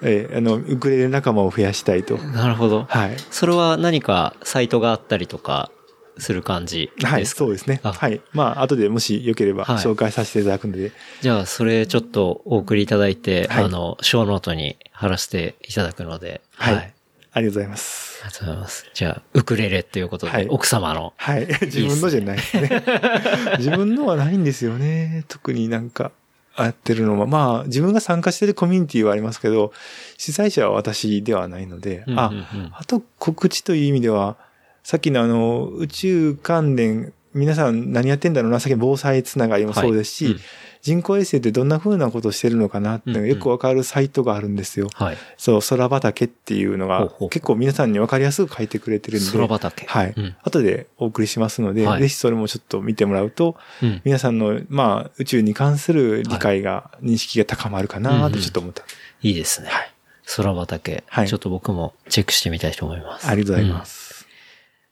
えーあの、ウクレレ仲間を増やしたいと。なるほど。はい。それは何かサイトがあったりとかする感じですか、はい、そうですね。あはい。まあ、後でもしよければはい紹介させていただくので、じゃあ、それちょっとお送りいただいて、はいあの、ショーノートに貼らせていただくので、はい。ありありがとうございます。がとうございます。じゃあ、ウクレレっていうことで、はい奥様の。はい。自分のじゃないですね。自分のはないんですよね。特になんか、やってるのは。まあ、自分が参加してるコミュニティはありますけど、主催者は私ではないので、あうんうんうん、あと告知という意味では、さっきのあの、宇宙関連、皆さん何やってんだろうな、さっきの防災つながりもそうですし、はいうん人工衛星ってどんな風なことをしてるのかなってよくわかるサイトがあるんですよ。はい。そう、空畑っていうのが結構皆さんにわかりやすく書いてくれてるんで。空畑。はい。うん後でお送りしますので、はいぜひそれもちょっと見てもらうと、うん。皆さんの、まあ、宇宙に関する理解が、認識が高まるかなとちょっと思った。いいですね。空畑、はいちょっと僕もチェックしてみたいと思います。ありがとうございます。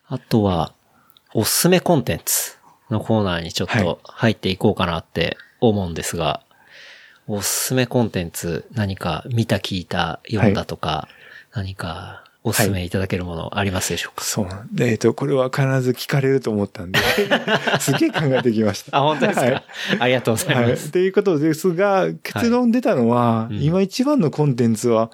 あとは、おすすめコンテンツのコーナーにちょっはいと入っていこうかなって思うんですが、おすすめコンテンツ何か見た聞いた読んだとか、何かおすすめいただけるものありますでしょうか、そうなんで、えっと、これは必ず聞かれると思ったんで、すげえ考えてきました。あ、本当ですか、はいありがとうございはい。ます。ということですが、結論出たのは、うん今一番のコンテンツは、うん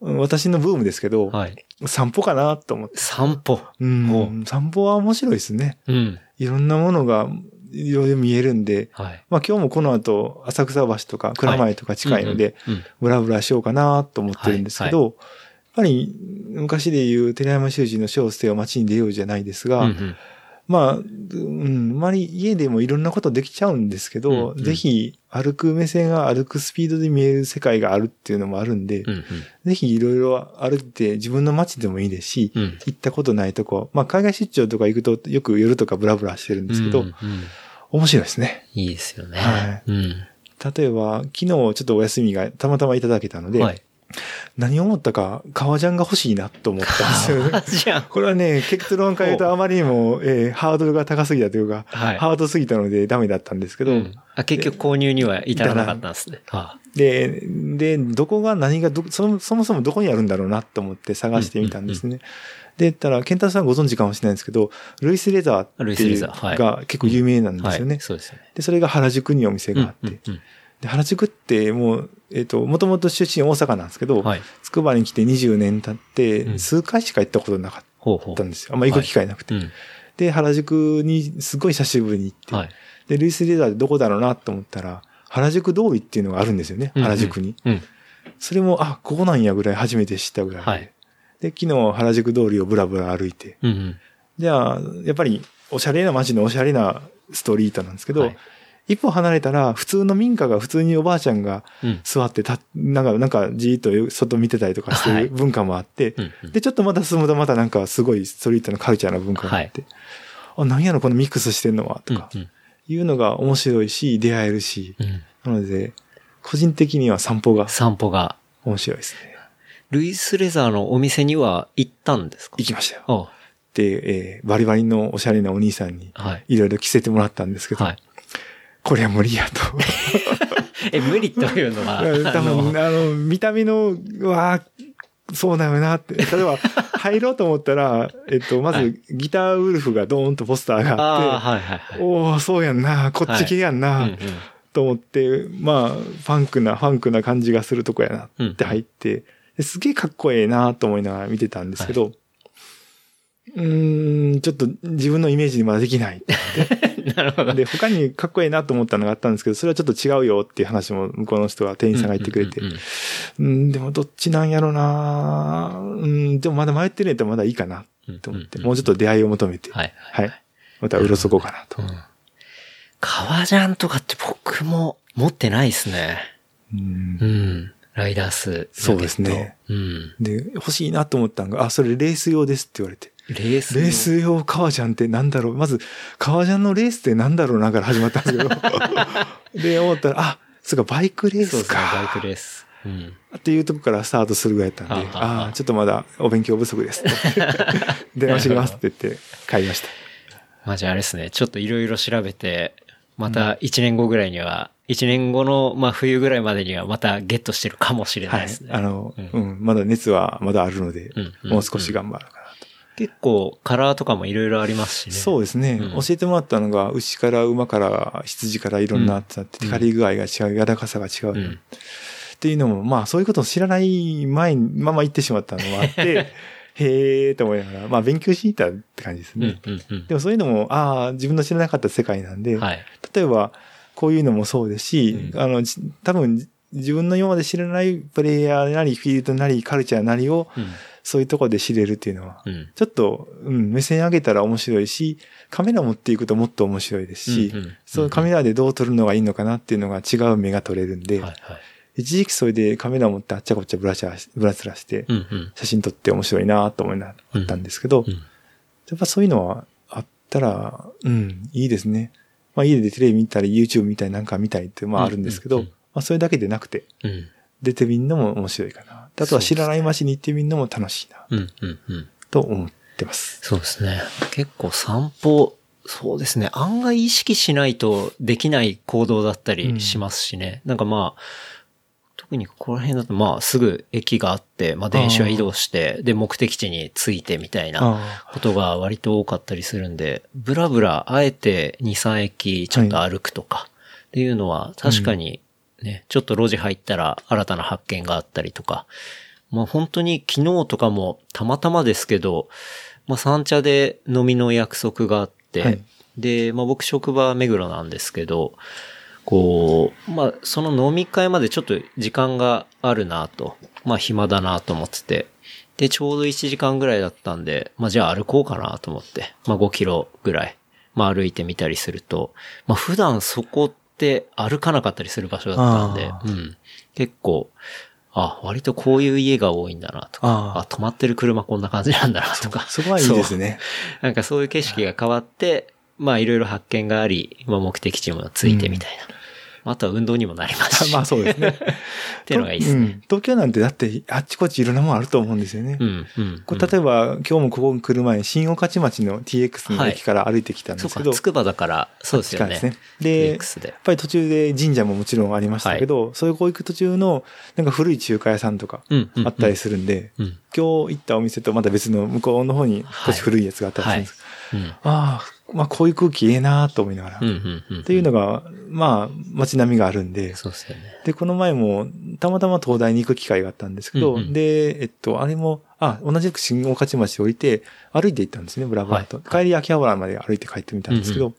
私のブームですけど、はい。散歩かなと思って。散歩。うんほ散歩は面白いですね。うん。いろんなものが、いろいろ見えるんで、はい。まあ今日もこの後、浅草橋とか蔵前とか近いので、ブラブラしようかなと思ってるんですけど、やっぱり昔で言う寺山修司の小捨てを街に出ようじゃないですが、うんうんまあ、うん、あまり家でもいろんなことできちゃうんですけど、うんうんぜひ歩く目線が歩くスピードで見える世界があるっていうのもあるんで、うんうんぜひいろいろ歩いて自分の街でもいいですし、うん行ったことないとこ、まあ海外出張とか行くとよく夜とかブラブラしてるんですけど、うんうん面白いですね。いいですよね。はいうん。例えば、昨日ちょっとお休みがたまたまいただけたので、はい。何を思ったか、革ジャンが欲しいなと思ったんですよ。これはね、結論から言うとあまりにも、えーハードルが高すぎたというか、はいハードすぎたのでダメだったんですけど、うんあ結局購入には至らなかったんですね。はで、で、どこが何がど、そそもそもどこにあるんだろうなと思って探してみたんですね。で、たら、ケンタさんご存知かもしれないんですけど、ルイス・レザーっていうが結構有名なんい。ですよね。はい。そうですよね。で、それが原宿にお店があって、で原宿ってもう、えっ、と、もともと出身大阪なんですけど、はい。つくばに来て20年経って、うん数回しか行ったことなかっ。たんですよ。あんま行く機会なくて。うん。で、原宿にすごい久しぶりに行って、はい。で、ルイス・レザーでどこだろうなと思ったら、原宿通りっていうのがあるんですよね、原宿に。うん。それも、あ、ここなんやぐらい初めて知ったぐらいで。はいで、昨日原宿通りをブラブラ歩いて、うんうん。じゃあ、やっぱりおしゃれな街のおしゃれなストリートなんですけど、はい一歩離れたら普通の民家が普通におばあちゃんがうん。座ってた、なんか、なんかじーっと外見てたりとかしてはいる文化もあって、うんうんで、ちょっとまた進むとまたなんかすごいストリートのカルチャーな文化があって、あ、なんやろこのミックスしてんのは、とかう、んいうのが面白いし、出会えるし、うん。なので、個人的には散歩が散歩が。面白いですね。ルイス・レザーのお店には行ったんですか？行きましたよ。あで、えーバリバリのおしゃれなお兄さんにはい。いろいろ着せてもらったんですけど、はい。これは無理やと。え、無理というのは、多分、あの、見た目の、うわーそうだよなって。例えば、入ろうと思ったら、えっと、まはず、ギターウルフがドーンとポスターがあって。おおそうやんな、こっち系やんな、と思って、まあ、ファンクな、ファンクな感じがするとこやなって入って、ですげえかっこええなと思いながら見てたんですけど、うーん、ちょっと自分のイメージにまだできない。なるほど。で、他にかっこええなと思ったのがあったんですけど、それはちょっと違うよっていう話も向こうの人が、店員さんが言ってくれてうん、うんでもどっちなんやろなうん、でもまだ迷ってるんやったらまだいいかなと思って、もうちょっと出会いを求めて、はい。はい。またうろそこうかなと。革ジャンとかって僕も持ってないですね。うんうん。ライダース。そうですね。うん。で、欲しいなと思ったのが、あ、それレース用ですって言われて。レースの。レース用革ジャンってなんだろう？まず、革ジャンのレースってなんだろうなから始まったんですけど。で、思ったら、あ、そうか、バイクレーそうですね、スか。バイクレース。うん。っていうとこからスタートするぐらいだったんで、ああちょっとまだお勉強不足ですって。電話してきますって言って帰りました。まあじゃああれですね、ちょっといろいろ調べて、また1年後ぐらいには、1年後の、まあ冬ぐらいまでにはまたゲットしてるかもしれないはいです。ね。あの、ううんん、まだ熱はまだあるのでうん、うんもう少し頑張るかなと。結構カラーとかもいろいろありますしね。そうですね、うん教えてもらったのが、牛から馬から羊からいろんなってなって、うん光り具合が違う、柔らかさが違う。うんっていうのも、まあそういうことを知らない前に、まま言ってしまったのもあって、へーと思いながら、まあ勉強しに行ったって感じですね。うんうんうんでもそういうのも、ああ、自分の知らなかった世界なんで、はい。例えば、こういうのもそうですし、うんあの、じ多分、自分の今まで知らないプレイヤーなり、フィールドなり、カルチャーなりを、うん。そういうところで知れるっていうのは、うん。ちょっと、うん、目線上げたら面白いし、カメラ持っていくともっと面白いですし、うんうんそのカメラでどう撮るのがいいのかなっていうのが違う目が撮れるんで、はいはい。一時期それでカメラ持ってあっちゃこっちゃぶらちゃぶらつらして。写真撮って面白いなと思いなあったんですけど、うんやっぱそういうのはあったら、うん、いいですね。まあ家でテレビ見たり YouTube 見たりなんか見たりってまああるんですけど、まあそれだけでなくて、うん。出てみんのも面白いかな。あとは知らない街に行ってみんのも楽しいな、うんうんうん。と思ってます。そうですね。結構散歩、そうですね。案外意識しないとできない行動だったりしますしね。なんかまあ、特にここら辺だとまあすぐ駅があって、まあ電車移動して、で目的地に着いてみたいなあことが割と多かったりするんで、ブラブラあえて2、3駅ちょっと歩くとかっていうのは確かにね、ちょっと路地入ったら新たな発見があったりとか、まあ本当に昨日とかもたまたまですけど、まあ三茶で飲みの約束があって、はい。で、まあ僕職場は目黒なんですけど、こう、まあその飲み会までちょっと時間があるなと、まあ暇だなと思ってて、で、ちょうど1時間ぐらいだったんで、まあじゃあ歩こうかなと思って、まあ5キロぐらい、まあ歩いてみたりすると、まあ普段そこって歩かなかったりする場所だったんであ、うん。結構、あ、割とこういう家が多いんだなとか、ああ止まってる車こんな感じなんだなとか。そこはいいですね。なんかそういう景色が変わって、まあいろいろ発見があり、まあ目的地もついてみたいな。あとは運動にもなりますし。まあそうですね。っていうのがいいですね。うん東京なんてだってあっちこっちいろんなもんあると思うんですよね。うん、うん。これ例えば、今日もここに来る前に新御徒町の TX の駅から歩いてきたんでそうかすけど、、つくばだから、そうですよね。近いですね。で、やっ。ぱり途中で神社ももちろんありましたけど、そういうこう行く途中の、なんか古い中華屋さんとかうん、うん。あったりするんで、うん。今日行ったお店とまた別の向こうの方に少し古いやつがあったりするんです。うん。ああ、まあこういう空気ええなと思いながら。うん、っうん、うん。ていうのが、まあ街並みがあるんで、そうですよね。で、この前も、たまたま東大に行く機会があったんですけど、うんうんで、えっと、あれも、あ、同じく新大勝町で降りて、歩いて行ったんですね、ブラブラと。はい帰り秋葉原まで歩いて帰ってみたんですけど、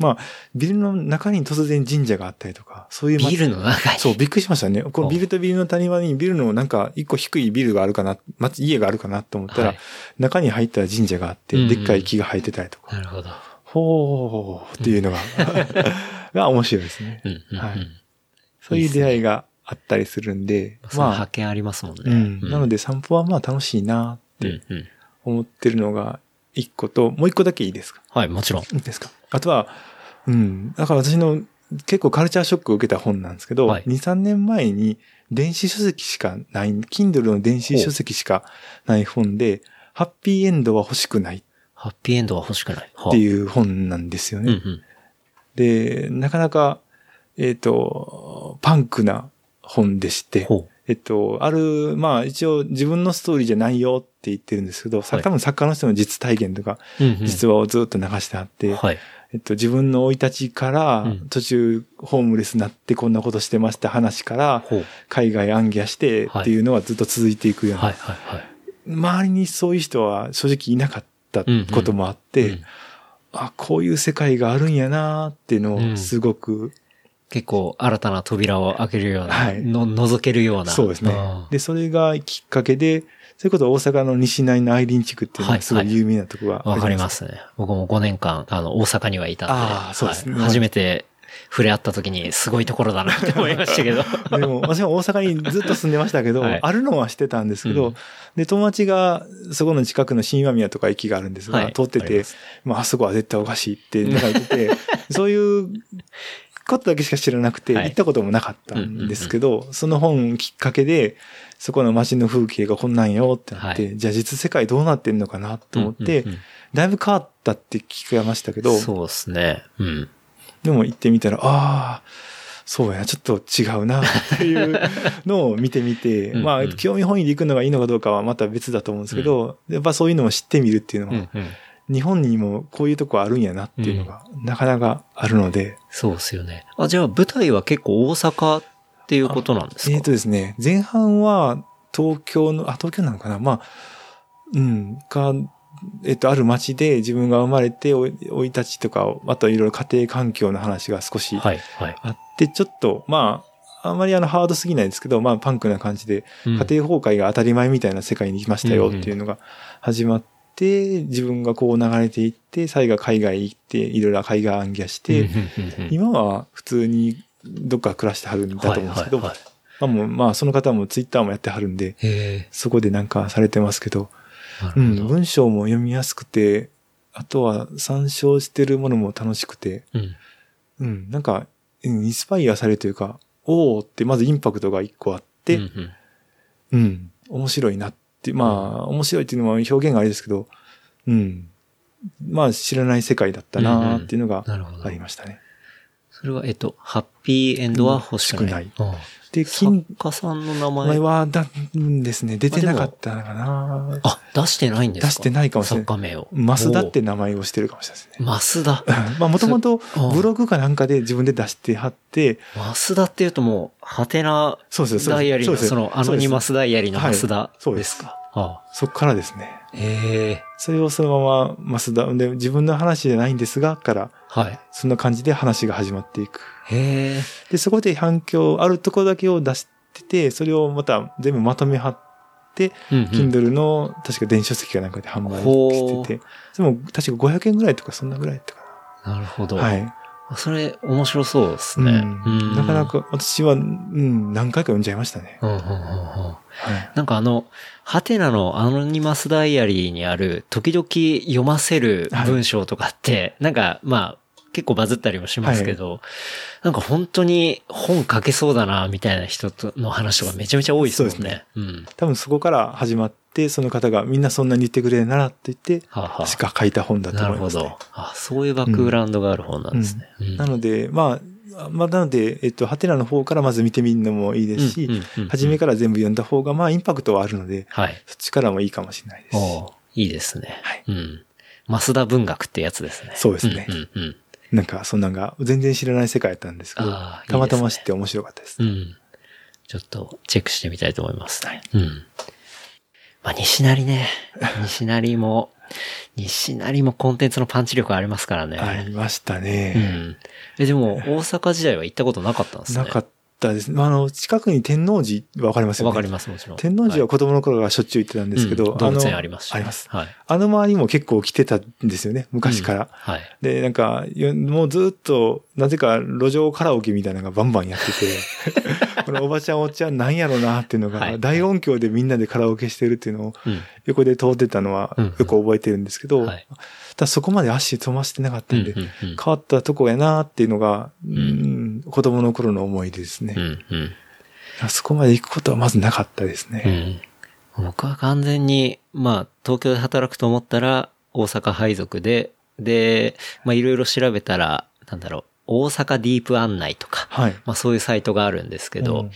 まあ、ビルの中に突然神社があったりとか、そういう街ビルの中に？そう、びっくりしましたね。このあビルとビルの谷間にビルのなんか一個低いビルがあるかな、町家があるかなと思ったら、はい中に入ったら神社があって、うんうんでっかい木が生えてたりとか、なるほど。ほーっていうのが、が面白いですね。うんうんうん。はいそういう出会いがあったりするんで、まあ、発見ありますもんね。うん。なので、で散歩はまあ楽しいなって。思ってるのが一個と、もう一個だけいいですか？はい、もちろん。いいですか？あとは、うん。だから私の結構カルチャーショックを受けた本なんですけど、はい2、3年前に電子書籍しかない、Kindle の電子書籍しかない本で、ハッピーエンドは欲しくないハッピーエンドは欲しくない。ってう。いう本なんですよね。うんうん。で、なかなか、えっ、と、パンクな本でして、ほえっと、ある、まあ一応自分のストーリーじゃないよって言ってるんですけど、さはい多分作家の人の実体験とか、う。うんうん。実話をずっと流してあって、はい。えっと、自分の生い立ちからうん、途中ホームレスになってこんなことしてました話から。海外暗記してっていうのはずっと続いていくような。周りにそういう人は正直いなかったこともあって、うんあ、こういう世界があるんやなっていうのうんをすごく、結構新たな扉を開けるような、はいの、覗けるような。そうですねん。で、それがきっかけで、それこそ大阪の西内のアイリン地区っていうのはすごい有名なとこがあわりかりますね。僕も5年間、あの、大阪にはいたんで。あーそうですねはい初めて触れ合った時に、すごいところだなって思いましたけど。でも、私も大阪にずっと住んでましたけど、はい。あるのはしてたんですけど、うん。で、友達が、そこの近くの新今宮とか駅があるんですが、はい。通っててまあ、あそこは絶対おかしいって、なんか言ってて、そういうことだけしか知らなくて、はい。行ったこともなかったんですけど、その本きっかけで、そこの街の風景がこんなんよってなって、はじゃあ実世界どうなってんのかなと思って、だいぶ変わったって聞かましたけど、そうですね。うん。でも行ってみたら、ああ、そうやな、ちょっと違うな、っていうのを見てみて、うんうん。まあ、興味本位で行くのがいいのかどうかはまた別だと思うんですけど、やっぱそういうのを知ってみるっていうのは、うんうん。日本にもこういうとこあるんやなっていうのが、なかなかあるので、そうですよね。あ、じゃあ舞台は結構大阪っていうことなんですか？えっ、とですね、前半は東京の、あ、東京なのかな？まあ、うん、か、えっ、と、ある町で自分が生まれて、おい生い立ちとか、あといろいろ家庭環境の話が少しはい、はい。あって、ちょっと、まあ、あんまりあのハードすぎないですけど、まあパンクな感じで、うん。家庭崩壊が当たり前みたいな世界に来ましたよっていうのが始まって、自分がこう流れていって、最後海外行って、いろいろ海外暗記して、今は普通にどっか暮らしてはるんだと思うんですけど、はいはいはい。まあもう、まあその方もツイッターもやってはるんで、へそこでなんかされてますけど、うん。文章も読みやすくて、あとは参照してるものも楽しくて、うん。うん、なんか、うんインスパイアされるというか、おーってまずインパクトが一個あって、うんうんうん、面白いなって、まあ、面白いっていうのは表現があれですけど、うん、まあ知らない世界だったなっていうのがありましたね。それは、えっと、ハッピーエンドは欲しくない。欲うんで、作金、家さんの名名前前。はだ、うんですね、出てなかったのかなあ、出してないんですか？出してないかもしれない作家名を。マスダって名前をしてるかもしれないですね。マスダ。まあ、もともとあブログかなんかで自分で出してはって、マスダっていうともう、ハテナダイアリーの、その、アノニマスダイアリーのはいマスダそうでですすか。あそっからですね。ええそれをそのままマスダ、で、自分の話じゃないんですが、から、はい。そんな感じで話が始まっていく。へえ。で、そこで反響、あるところだけを出してて、それをまた全部まとめはって、うんうん Kindle の確か電子書籍かなんかで販売してて、でも確か500円ぐらいとかそんなぐらいだったかなるほど。な。はい。それ、面白そうですね。なかな。か私は、うん、何回か読んじゃいましたね。うんうんうんうんはい。なんかあの、ハテナのアノニマスダイアリーにある、時々読ませる文章とかって、なんか、まあ、結構バズったりもしますけど、なんか本当に本書けそうだな、みたいな人との話とかめちゃめちゃ多いですもんそうでね。うん。多分そこから始まって、その方がみんなそんなに言ってくれるならって言って、はあはあ確か書いた本だとなるほ思います、ね。ど。あ、そういうバックグラウンドがある本なんですね。うんなので、まあ、まあ、なので、えっと、ハテナの方からまず見てみるのもいいですし、うんうんうんうん初めから全部読んだ方が、まあ、インパクトはあるので、はい。そっちからもいいかもしれないです。おういいですね。はいうん。増田文学ってやつですね。そうですねうんうんうん。なんか、そんなんが全然知らない世界だったんですけど、あーたまたま知って面白かったです。うん。ちょっとチェックしてみたいと思います。うん。まあ、西成ね。西成も、西成もコンテンツのパンチ力ありますからね。ありましたうね。ん。え、でも、大阪時代は行ったことなかったんですね。なかったです。まあ、あの、近くに天王寺わかりますよね。わかります、もちろん。天王寺は子供の頃からしょっちゅう行ってたんですけど、うん動物園のありますし、あります。はい。あの周りも結構来てたんですよね、昔から。はい。で、なんか、よもうずっと、なぜか路上カラオケみたいなのがバンバンやってて、このおばちゃんおっちゃんなんやろなっていうのが、はい大音響でみんなでカラオケしてるっていうのをうん。横で通ってたのはうんよく覚えてるんですけど、はい。ただそこまで足飛ばしてなかったんで、うんうん変わったとこやなっていうのが、んうん子供の頃の思い出ですねう。ん。うん。そこまで行くことはまずなかったですうね。ん。僕は完全に、まあ、東京で働くと思ったら、大阪配属で、で、まあ、いろいろ調べたら、なんだろう、大阪ディープ案内とか、はい。まあ、そういうサイトがあるんですけど、うん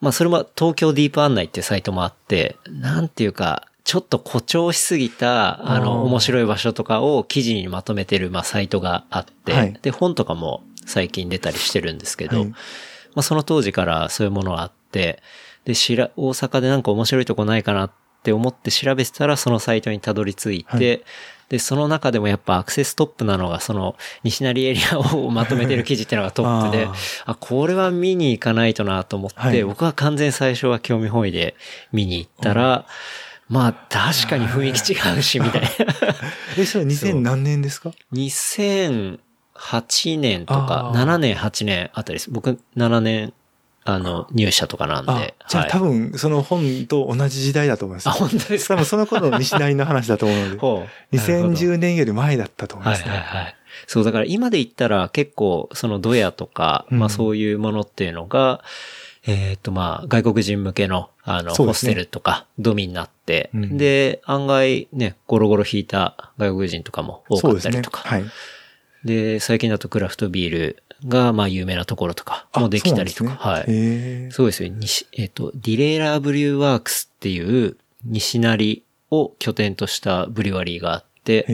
まあ、それも東京ディープ案内っていうサイトもあって、なんていうか、ちょっと誇張しすぎた、あの、面白い場所とかを記事にまとめてる、まあ、サイトがあって、はいで、本とかも最近出たりしてるんですけど、はい。まあ、その当時からそういうものがあって、で、しら、大阪でなんか面白いとこないかなって思って調べてたら、そのサイトにたどり着いて、はい。で、その中でもやっぱアクセストップなのが、その、西成エリアをまとめてる記事っていうのがトップで、ああこれは見に行かないとなと思って、はい。僕は完全最初は興味本位で見に行ったら、まあ確かに雰囲気違うし、みたいな。え、それ2000何年ですか？2008年とか、あー7年、8年あたりです。僕7年、あの、入社とかなんあで。、じゃあはい多分その本と同じ時代だと思います。あ、本当ですか？多分その頃の西成の話だと思うので。ほう。なるほど2010年より前だったと思いはいますね。はいはい。そう、だから今で言ったら結構、そのドヤとか、うんまあそういうものっていうのが、えっ、とまあ外国人向けの、あの、ホステルとか、ドミになって、うんで、案外ね、ゴロゴロ引いた外国人とかも多かったりとか。はい。で、最近だとクラフトビールが、まあ有名なところとかもできたりとか。はい。そうですよ。西、えっ、と、ディレイラーブリューワークスっていう西成を拠点としたブリュワリーがあって、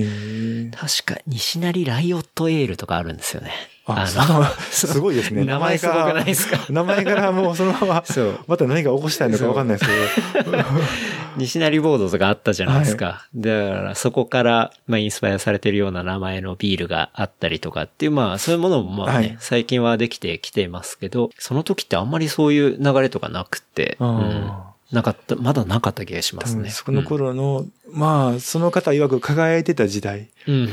確か西成ライオットエールとかあるんですよね。あ、その すごいですね。名前すごくないですか？名前からもうそのまま、そうまた何か起こしたいのかわかんないですけど。西成ボードとかあったじゃないですか。だからそこから、まあインスパイアされてるような名前のビールがあったりとかっていう、まあそういうものもまあね、はい最近はできてきてますけど、その時ってあんまりそういう流れとかなくって、うんなかった、まだなかった気がしますね。そこの頃の、まあ、その方曰く輝いてた時代うん。うん。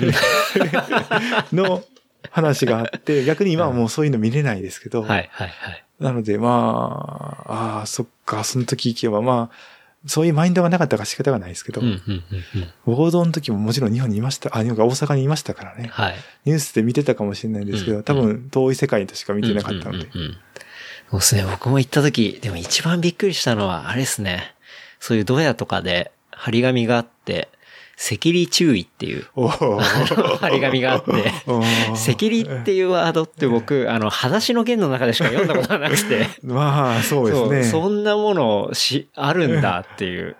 の話があって、逆に今はもうそういうの見れないですけど、はいはいはい。なのでまあ、ああ、そっか、その時行けばまあ、そういうマインドがなかったから仕方がないですけど、うんうんうんうん。報道の時ももちろん日本にいました、あ、日本が大阪にいましたからね。はい。ニュースで見てたかもしれないんですけど、うん多分遠い世界としか見てなかったので。そうですね。僕も行った時、でも一番びっくりしたのは、あれですね。そういうドヤとかで張り紙があって、赤痢注意っていう 張り紙があって、おー。赤痢っていうワードって僕、あの、裸足の弦の中でしか読んだことがなくて、まあ、そうですね。そうそんなものし、あるんだっていう、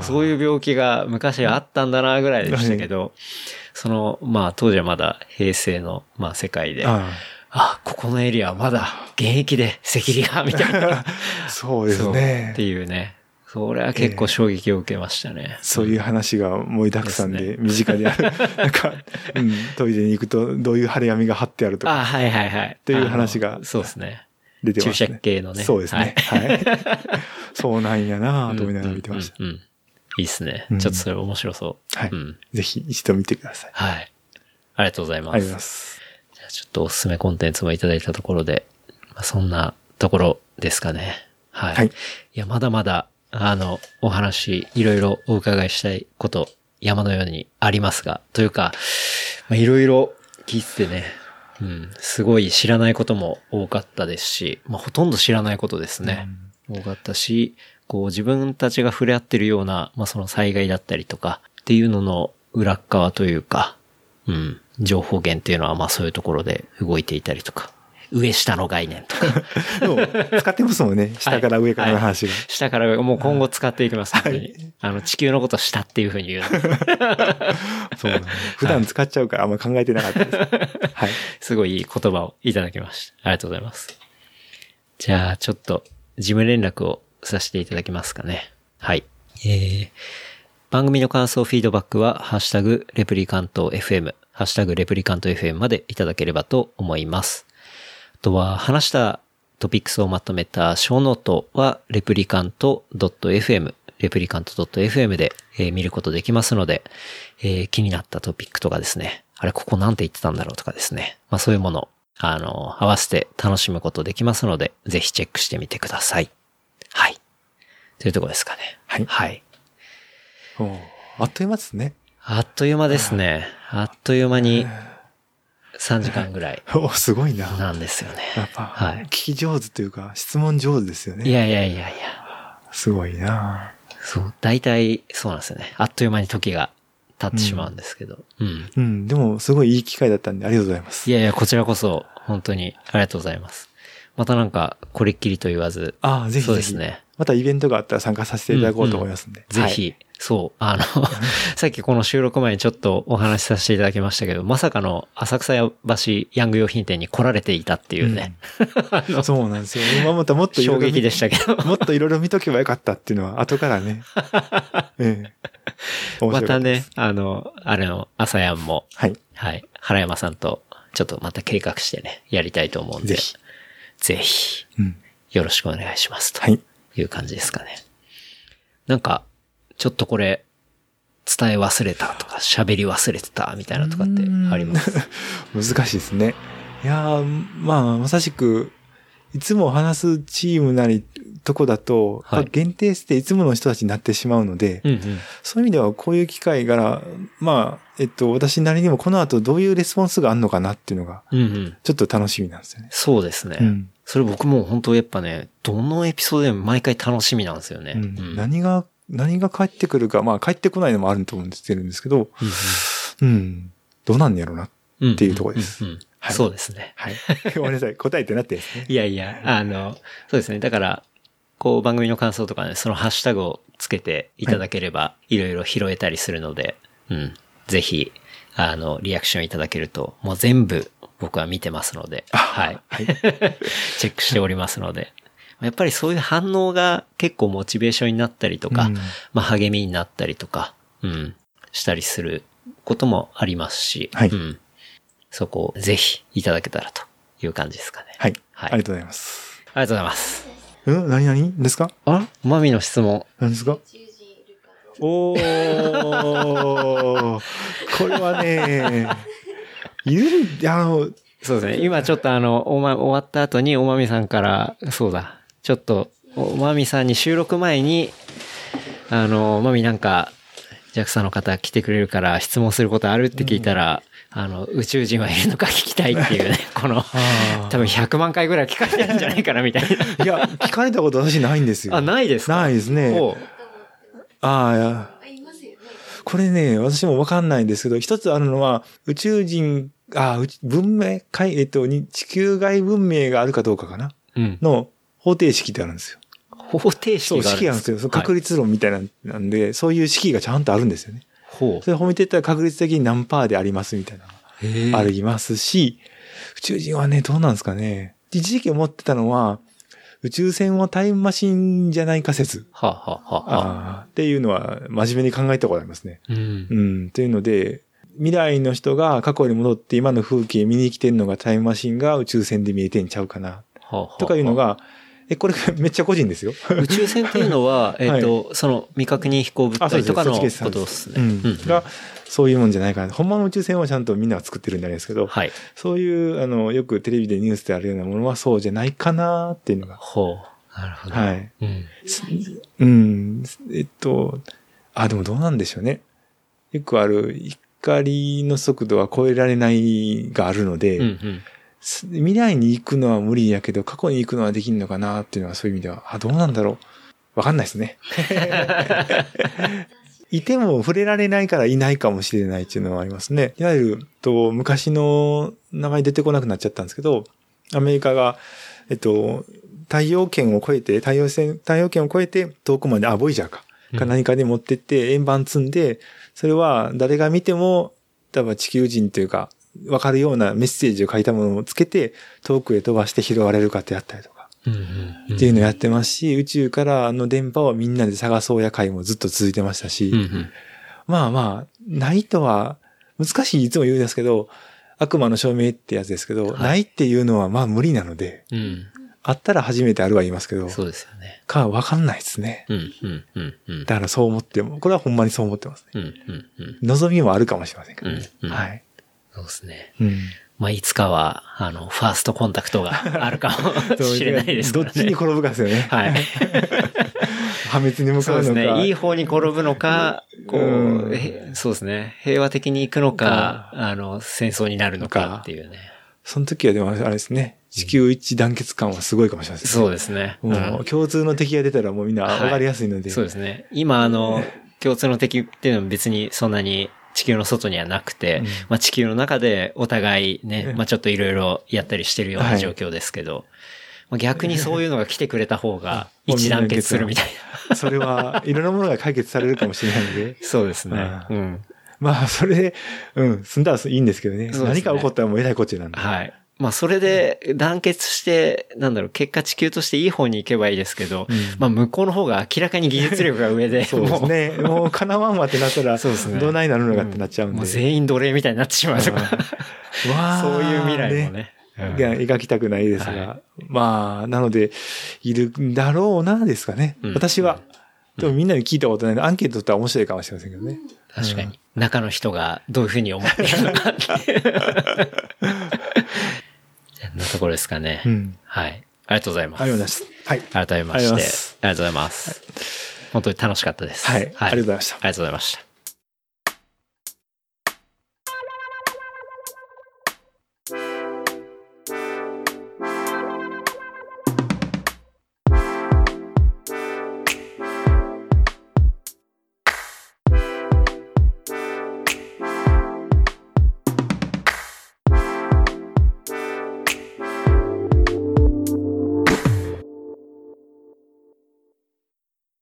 そういう病気が昔あったんだなぐらいでしたけど、その、まあ当時はまだ平成の、まあ世界で、ああここのエリアはまだ現役で赤痢が、みたいな。ー そうですそうってね。いうね。それは結構衝撃を受けましたね。そういう話が盛りだくさんでで、身近である。なんか、うん、トイレに行くと、どういう張り紙が貼ってあるとかあ、はいはいはい。っていう話がそうですね。出てますね。注射系のねそうですね。はい。そうなんやなと思いながら見てました。うんいいっすね。うんちょっとそれ面白そう。はいうん。ぜひ一度見てください。はい。ありがとうございます。ありがとうございます。じゃあちょっとおすすめコンテンツもいただいたところで、まあ、そんなところですかね。はい。はいいや、まだまだ、あの、お話、いろいろお伺いしたいこと、山のようにありますが、というか、まあ、いろいろ聞いててね、うん、すごい知らないことも多かったですし、まあ、ほとんど知らないことですね。多かったし、こう自分たちが触れ合ってるような、まあ、その災害だったりとかっていうのの裏っ側というか、うん、情報源っていうのはまあそういうところで動いていたりとか、上下の概念とか、使ってますもんね。下から上からの話が。下から上、もう今後使っていきます、本当に。あの、地球のこと下っていうふうに言うの。そうなんです普段使っちゃうからあんま考えてなかったです。はい。すごいいい言葉をいただきました。ありがとうございます。じゃあ、ちょっと、事務連絡をさせていただきますかね。はい。えー、番組の感想、フィードバックは、ハッシュタグ、レプリカント FM、ハッシュタグ、レプリカント FM までいただければと思います。あとは、話したトピックスをまとめたショーノートは、レプリカント .fm、レプリカント .fm で、えー見ることできますので、えー気になったトピックとかですね、あれ、ここなんて言ってたんだろうとかですね、まあそういうもの、あの、合わせて楽しむことできますので、ぜひチェックしてみてください。はい。というところですかね。はいはい。あっという間ですね。あっという間ですね。あっという間に3時間ぐらい おすごいな。なんですよね。やっぱ、はい聞き上手というか、質問上手ですよね。いやいやいやいや。すごいな。そう。大体そうなんですよね。あっという間に時が経ってしまうんですけど。うん。うん、でも、すごいいい機会だったんで、ありがとうございます。いやいや、こちらこそ本当にありがとうございます。またなんか、これっきりと言わず、ああ、ぜひぜひ。そうですね。またイベントがあったら参加させていただこうと思いますんで。ぜひ、そう、あの、さっきこの収録前にちょっとお話しさせていただきましたけど、まさかの浅草橋ヤング用品店に来られていたっていうね、はい。そうなんですよ。今またもっと衝撃でしたけど。もっといろいろ見とけばよかったっていうのは、後からね。ええ。またね、。あの、あれの朝やんも、はい。はい、原山さんとちょっとまた計画してね、やりたいと思うんで、ぜひ。ぜひ、うん。よろしくお願いします。とはい。いう感じですかね。なんか、ちょっとこれ、伝え忘れたとか、喋り忘れてたみたいなとかってあります？難しいですね。いやーまあ、まさしく、いつも話すチームなり、とこだと、はいまあ限定していつもの人たちになってしまうので、うんうん。そういう意味ではこういう機会から、まあ、えっと、私なりにもこの後どういうレスポンスがあるのかなっていうのが、うんうん。ちょっと楽しみなんですよね。そうですね。うんそれ僕も本当やっぱね、どのエピソードでも毎回楽しみなんですよね。うんうん何が、何が返ってくるか、まあ帰ってこないのもあると思うんですけど、うん、どうなんやろうな。うんっていうところですんんんはいそうですね。はい。ごめんなさい。答えてなってですね。いやいや、あの、そうですね。だから、こう番組の感想とかね、そのハッシュタグをつけていただければ、いろいろ拾えたりするので、うん。ぜひ、あの、リアクションいただけると、もう全部僕は見てますので、はい。チェックしておりますので。やっぱりそういう反応が結構モチベーションになったりとか、うんまあ励みになったりとか、うん、したりすることもありますし、はいうん。そこをぜひいただけたらという感じですかね。はい。はいありがとうございます。ありがとうございます。うん何々ですか？あマミの質問。何ですか？おー、これはね、いるん、あの、そうですね。今ちょっとあの、おま、終わった後におまみさんから、そうだ、ちょっと、おまみさんに収録前に、あの、まみなんか、JAXA の方来てくれるから質問することあるって聞いたら、あの、宇宙人はいるのか聞きたいっていうね、この、あ多分100万回ぐらい聞かれてるんじゃないかなみたいな。いや、聞かれたこと私ないんですよ。あ、ないですか？ないですね。ほああ、いや。これね、私もわかんないんですけど、一つあるのは、宇宙人、あうち文明、海、えっと、に地球外文明があるかどうかかな？う。うん。の方程式ってあるんですよ。方程式そう、がある式なんですよ。確率。率論みたいなんなんで、そういう式がちゃんとあるんですよね。ほそれ褒めていったら確率的に何パーでありますみたいなありますし、宇宙人はね、どうなんですかね。一時期思ってたのは、宇宙船はタイムマシンじゃないか説。はあ、はあはあはあ、っていうのは真面目に考えたことありますね。うん。うん。というので、未来の人が過去に戻って今の風景見に来てんのがタイムマシンが宇宙船で見えてんちゃうかな。はあはあとかいうのが、え、これ めっちゃ個人ですよ。宇宙船っていうのは、えっ、と、その未確認飛行物体とかのことですね。が、そういうもんじゃないかな。本物の宇宙船はちゃんとみんなが作ってるんであれですけど、はい。そういう、あの、よくテレビでニュースであるようなものはそうじゃないかなっていうのが。ほう。なるほど。はい。うん。うん。えっと、あ、でもどうなんでしょうね。よくある、光の速度は超えられないがあるので、うんうん。す未来に行くのは無理やけど、過去に行くのはできるのかなっていうのはそういう意味では、あ、どうなんだろう。わかんないですね。いても触れられないからいないかもしれないっていうのはありますね。いわゆる、と、昔の名前出てこなくなっちゃったんですけど、アメリカが、えっと、太陽圏を越えて、太陽線、太陽圏を越えて遠くまで、あ、ボイジャーか。か何かで持ってって円盤積んで、それは誰が見ても、多分地球人というか、わかるようなメッセージを書いたものをつけて、遠くへ飛ばして拾われるかってやったりとか。っていうのをやってますし、宇宙からの電波をみんなで探そうや会もずっと続いてましたし、うんうんまあまあ、ないとは、難しいいつも言うんですけど、悪魔の証明ってやつですけど、はいないっていうのはまあ無理なので、うん。あったら初めてあるは言いますけど、そうですよね。かわかんないですね。うんうんうんうん。だからそう思っても、これはほんまにそう思ってますね。うんうんうん。望みもあるかもしれませんけどね。うんうんはい。そうですね。うん。まあ、いつかは、あの、ファーストコンタクトがあるかも しれないですからね。どっちに転ぶかですよね。はい。破滅に向そうかうのか。ですね。いい方に転ぶのか、こうんう、へそうですね。平和的に行くのか、あの、戦争になるのかっていうね。その時はでもあれですね。地球一致団結感はすごいかもしれないですね。そうですね。もうんう共通の敵が出たらもうみんな分かりやすいので。そうですね。今、あの、共通の敵っていうのは別にそんなに地球の外にはなくて、うんまあ地球の中でお互いね、うんまあちょっといろいろやったりしてるようはない状況ですけど、まあ逆にそういうのが来てくれた方がうん一致団結するみたいな。それはいろんなものが解決されるかもしれないので。そうですね。ううん。まあ、それで、うん、済んだらいいんですけどね。ね何か起こったらもうえらいこっちゃなんで。はい。まあそれで団結して、なんだろう、結果地球としていい方に行けばいいですけど、うんまあ向こうの方が明らかに技術力が上で、そうですね。もう、かなわんわってなったら、そうですねどないなるのかってなっちゃうんで。もう全員奴隷みたいになってしまうとか、そういう未来もね。描きたくないですが。はまあ、なので、いるんだろうな、ですかね。うん私は。でもみんなに聞いたことないので、アンケート取ったら面白いかもしれませんけどね。確かに。中の人がどういうふうに思っているのかなところですかね。うん。はい。ありがとうございます。ありがとうございます。はい。改めましてありがとうございます。本当に楽しかったです。はいありがとうございましたありがとうございました。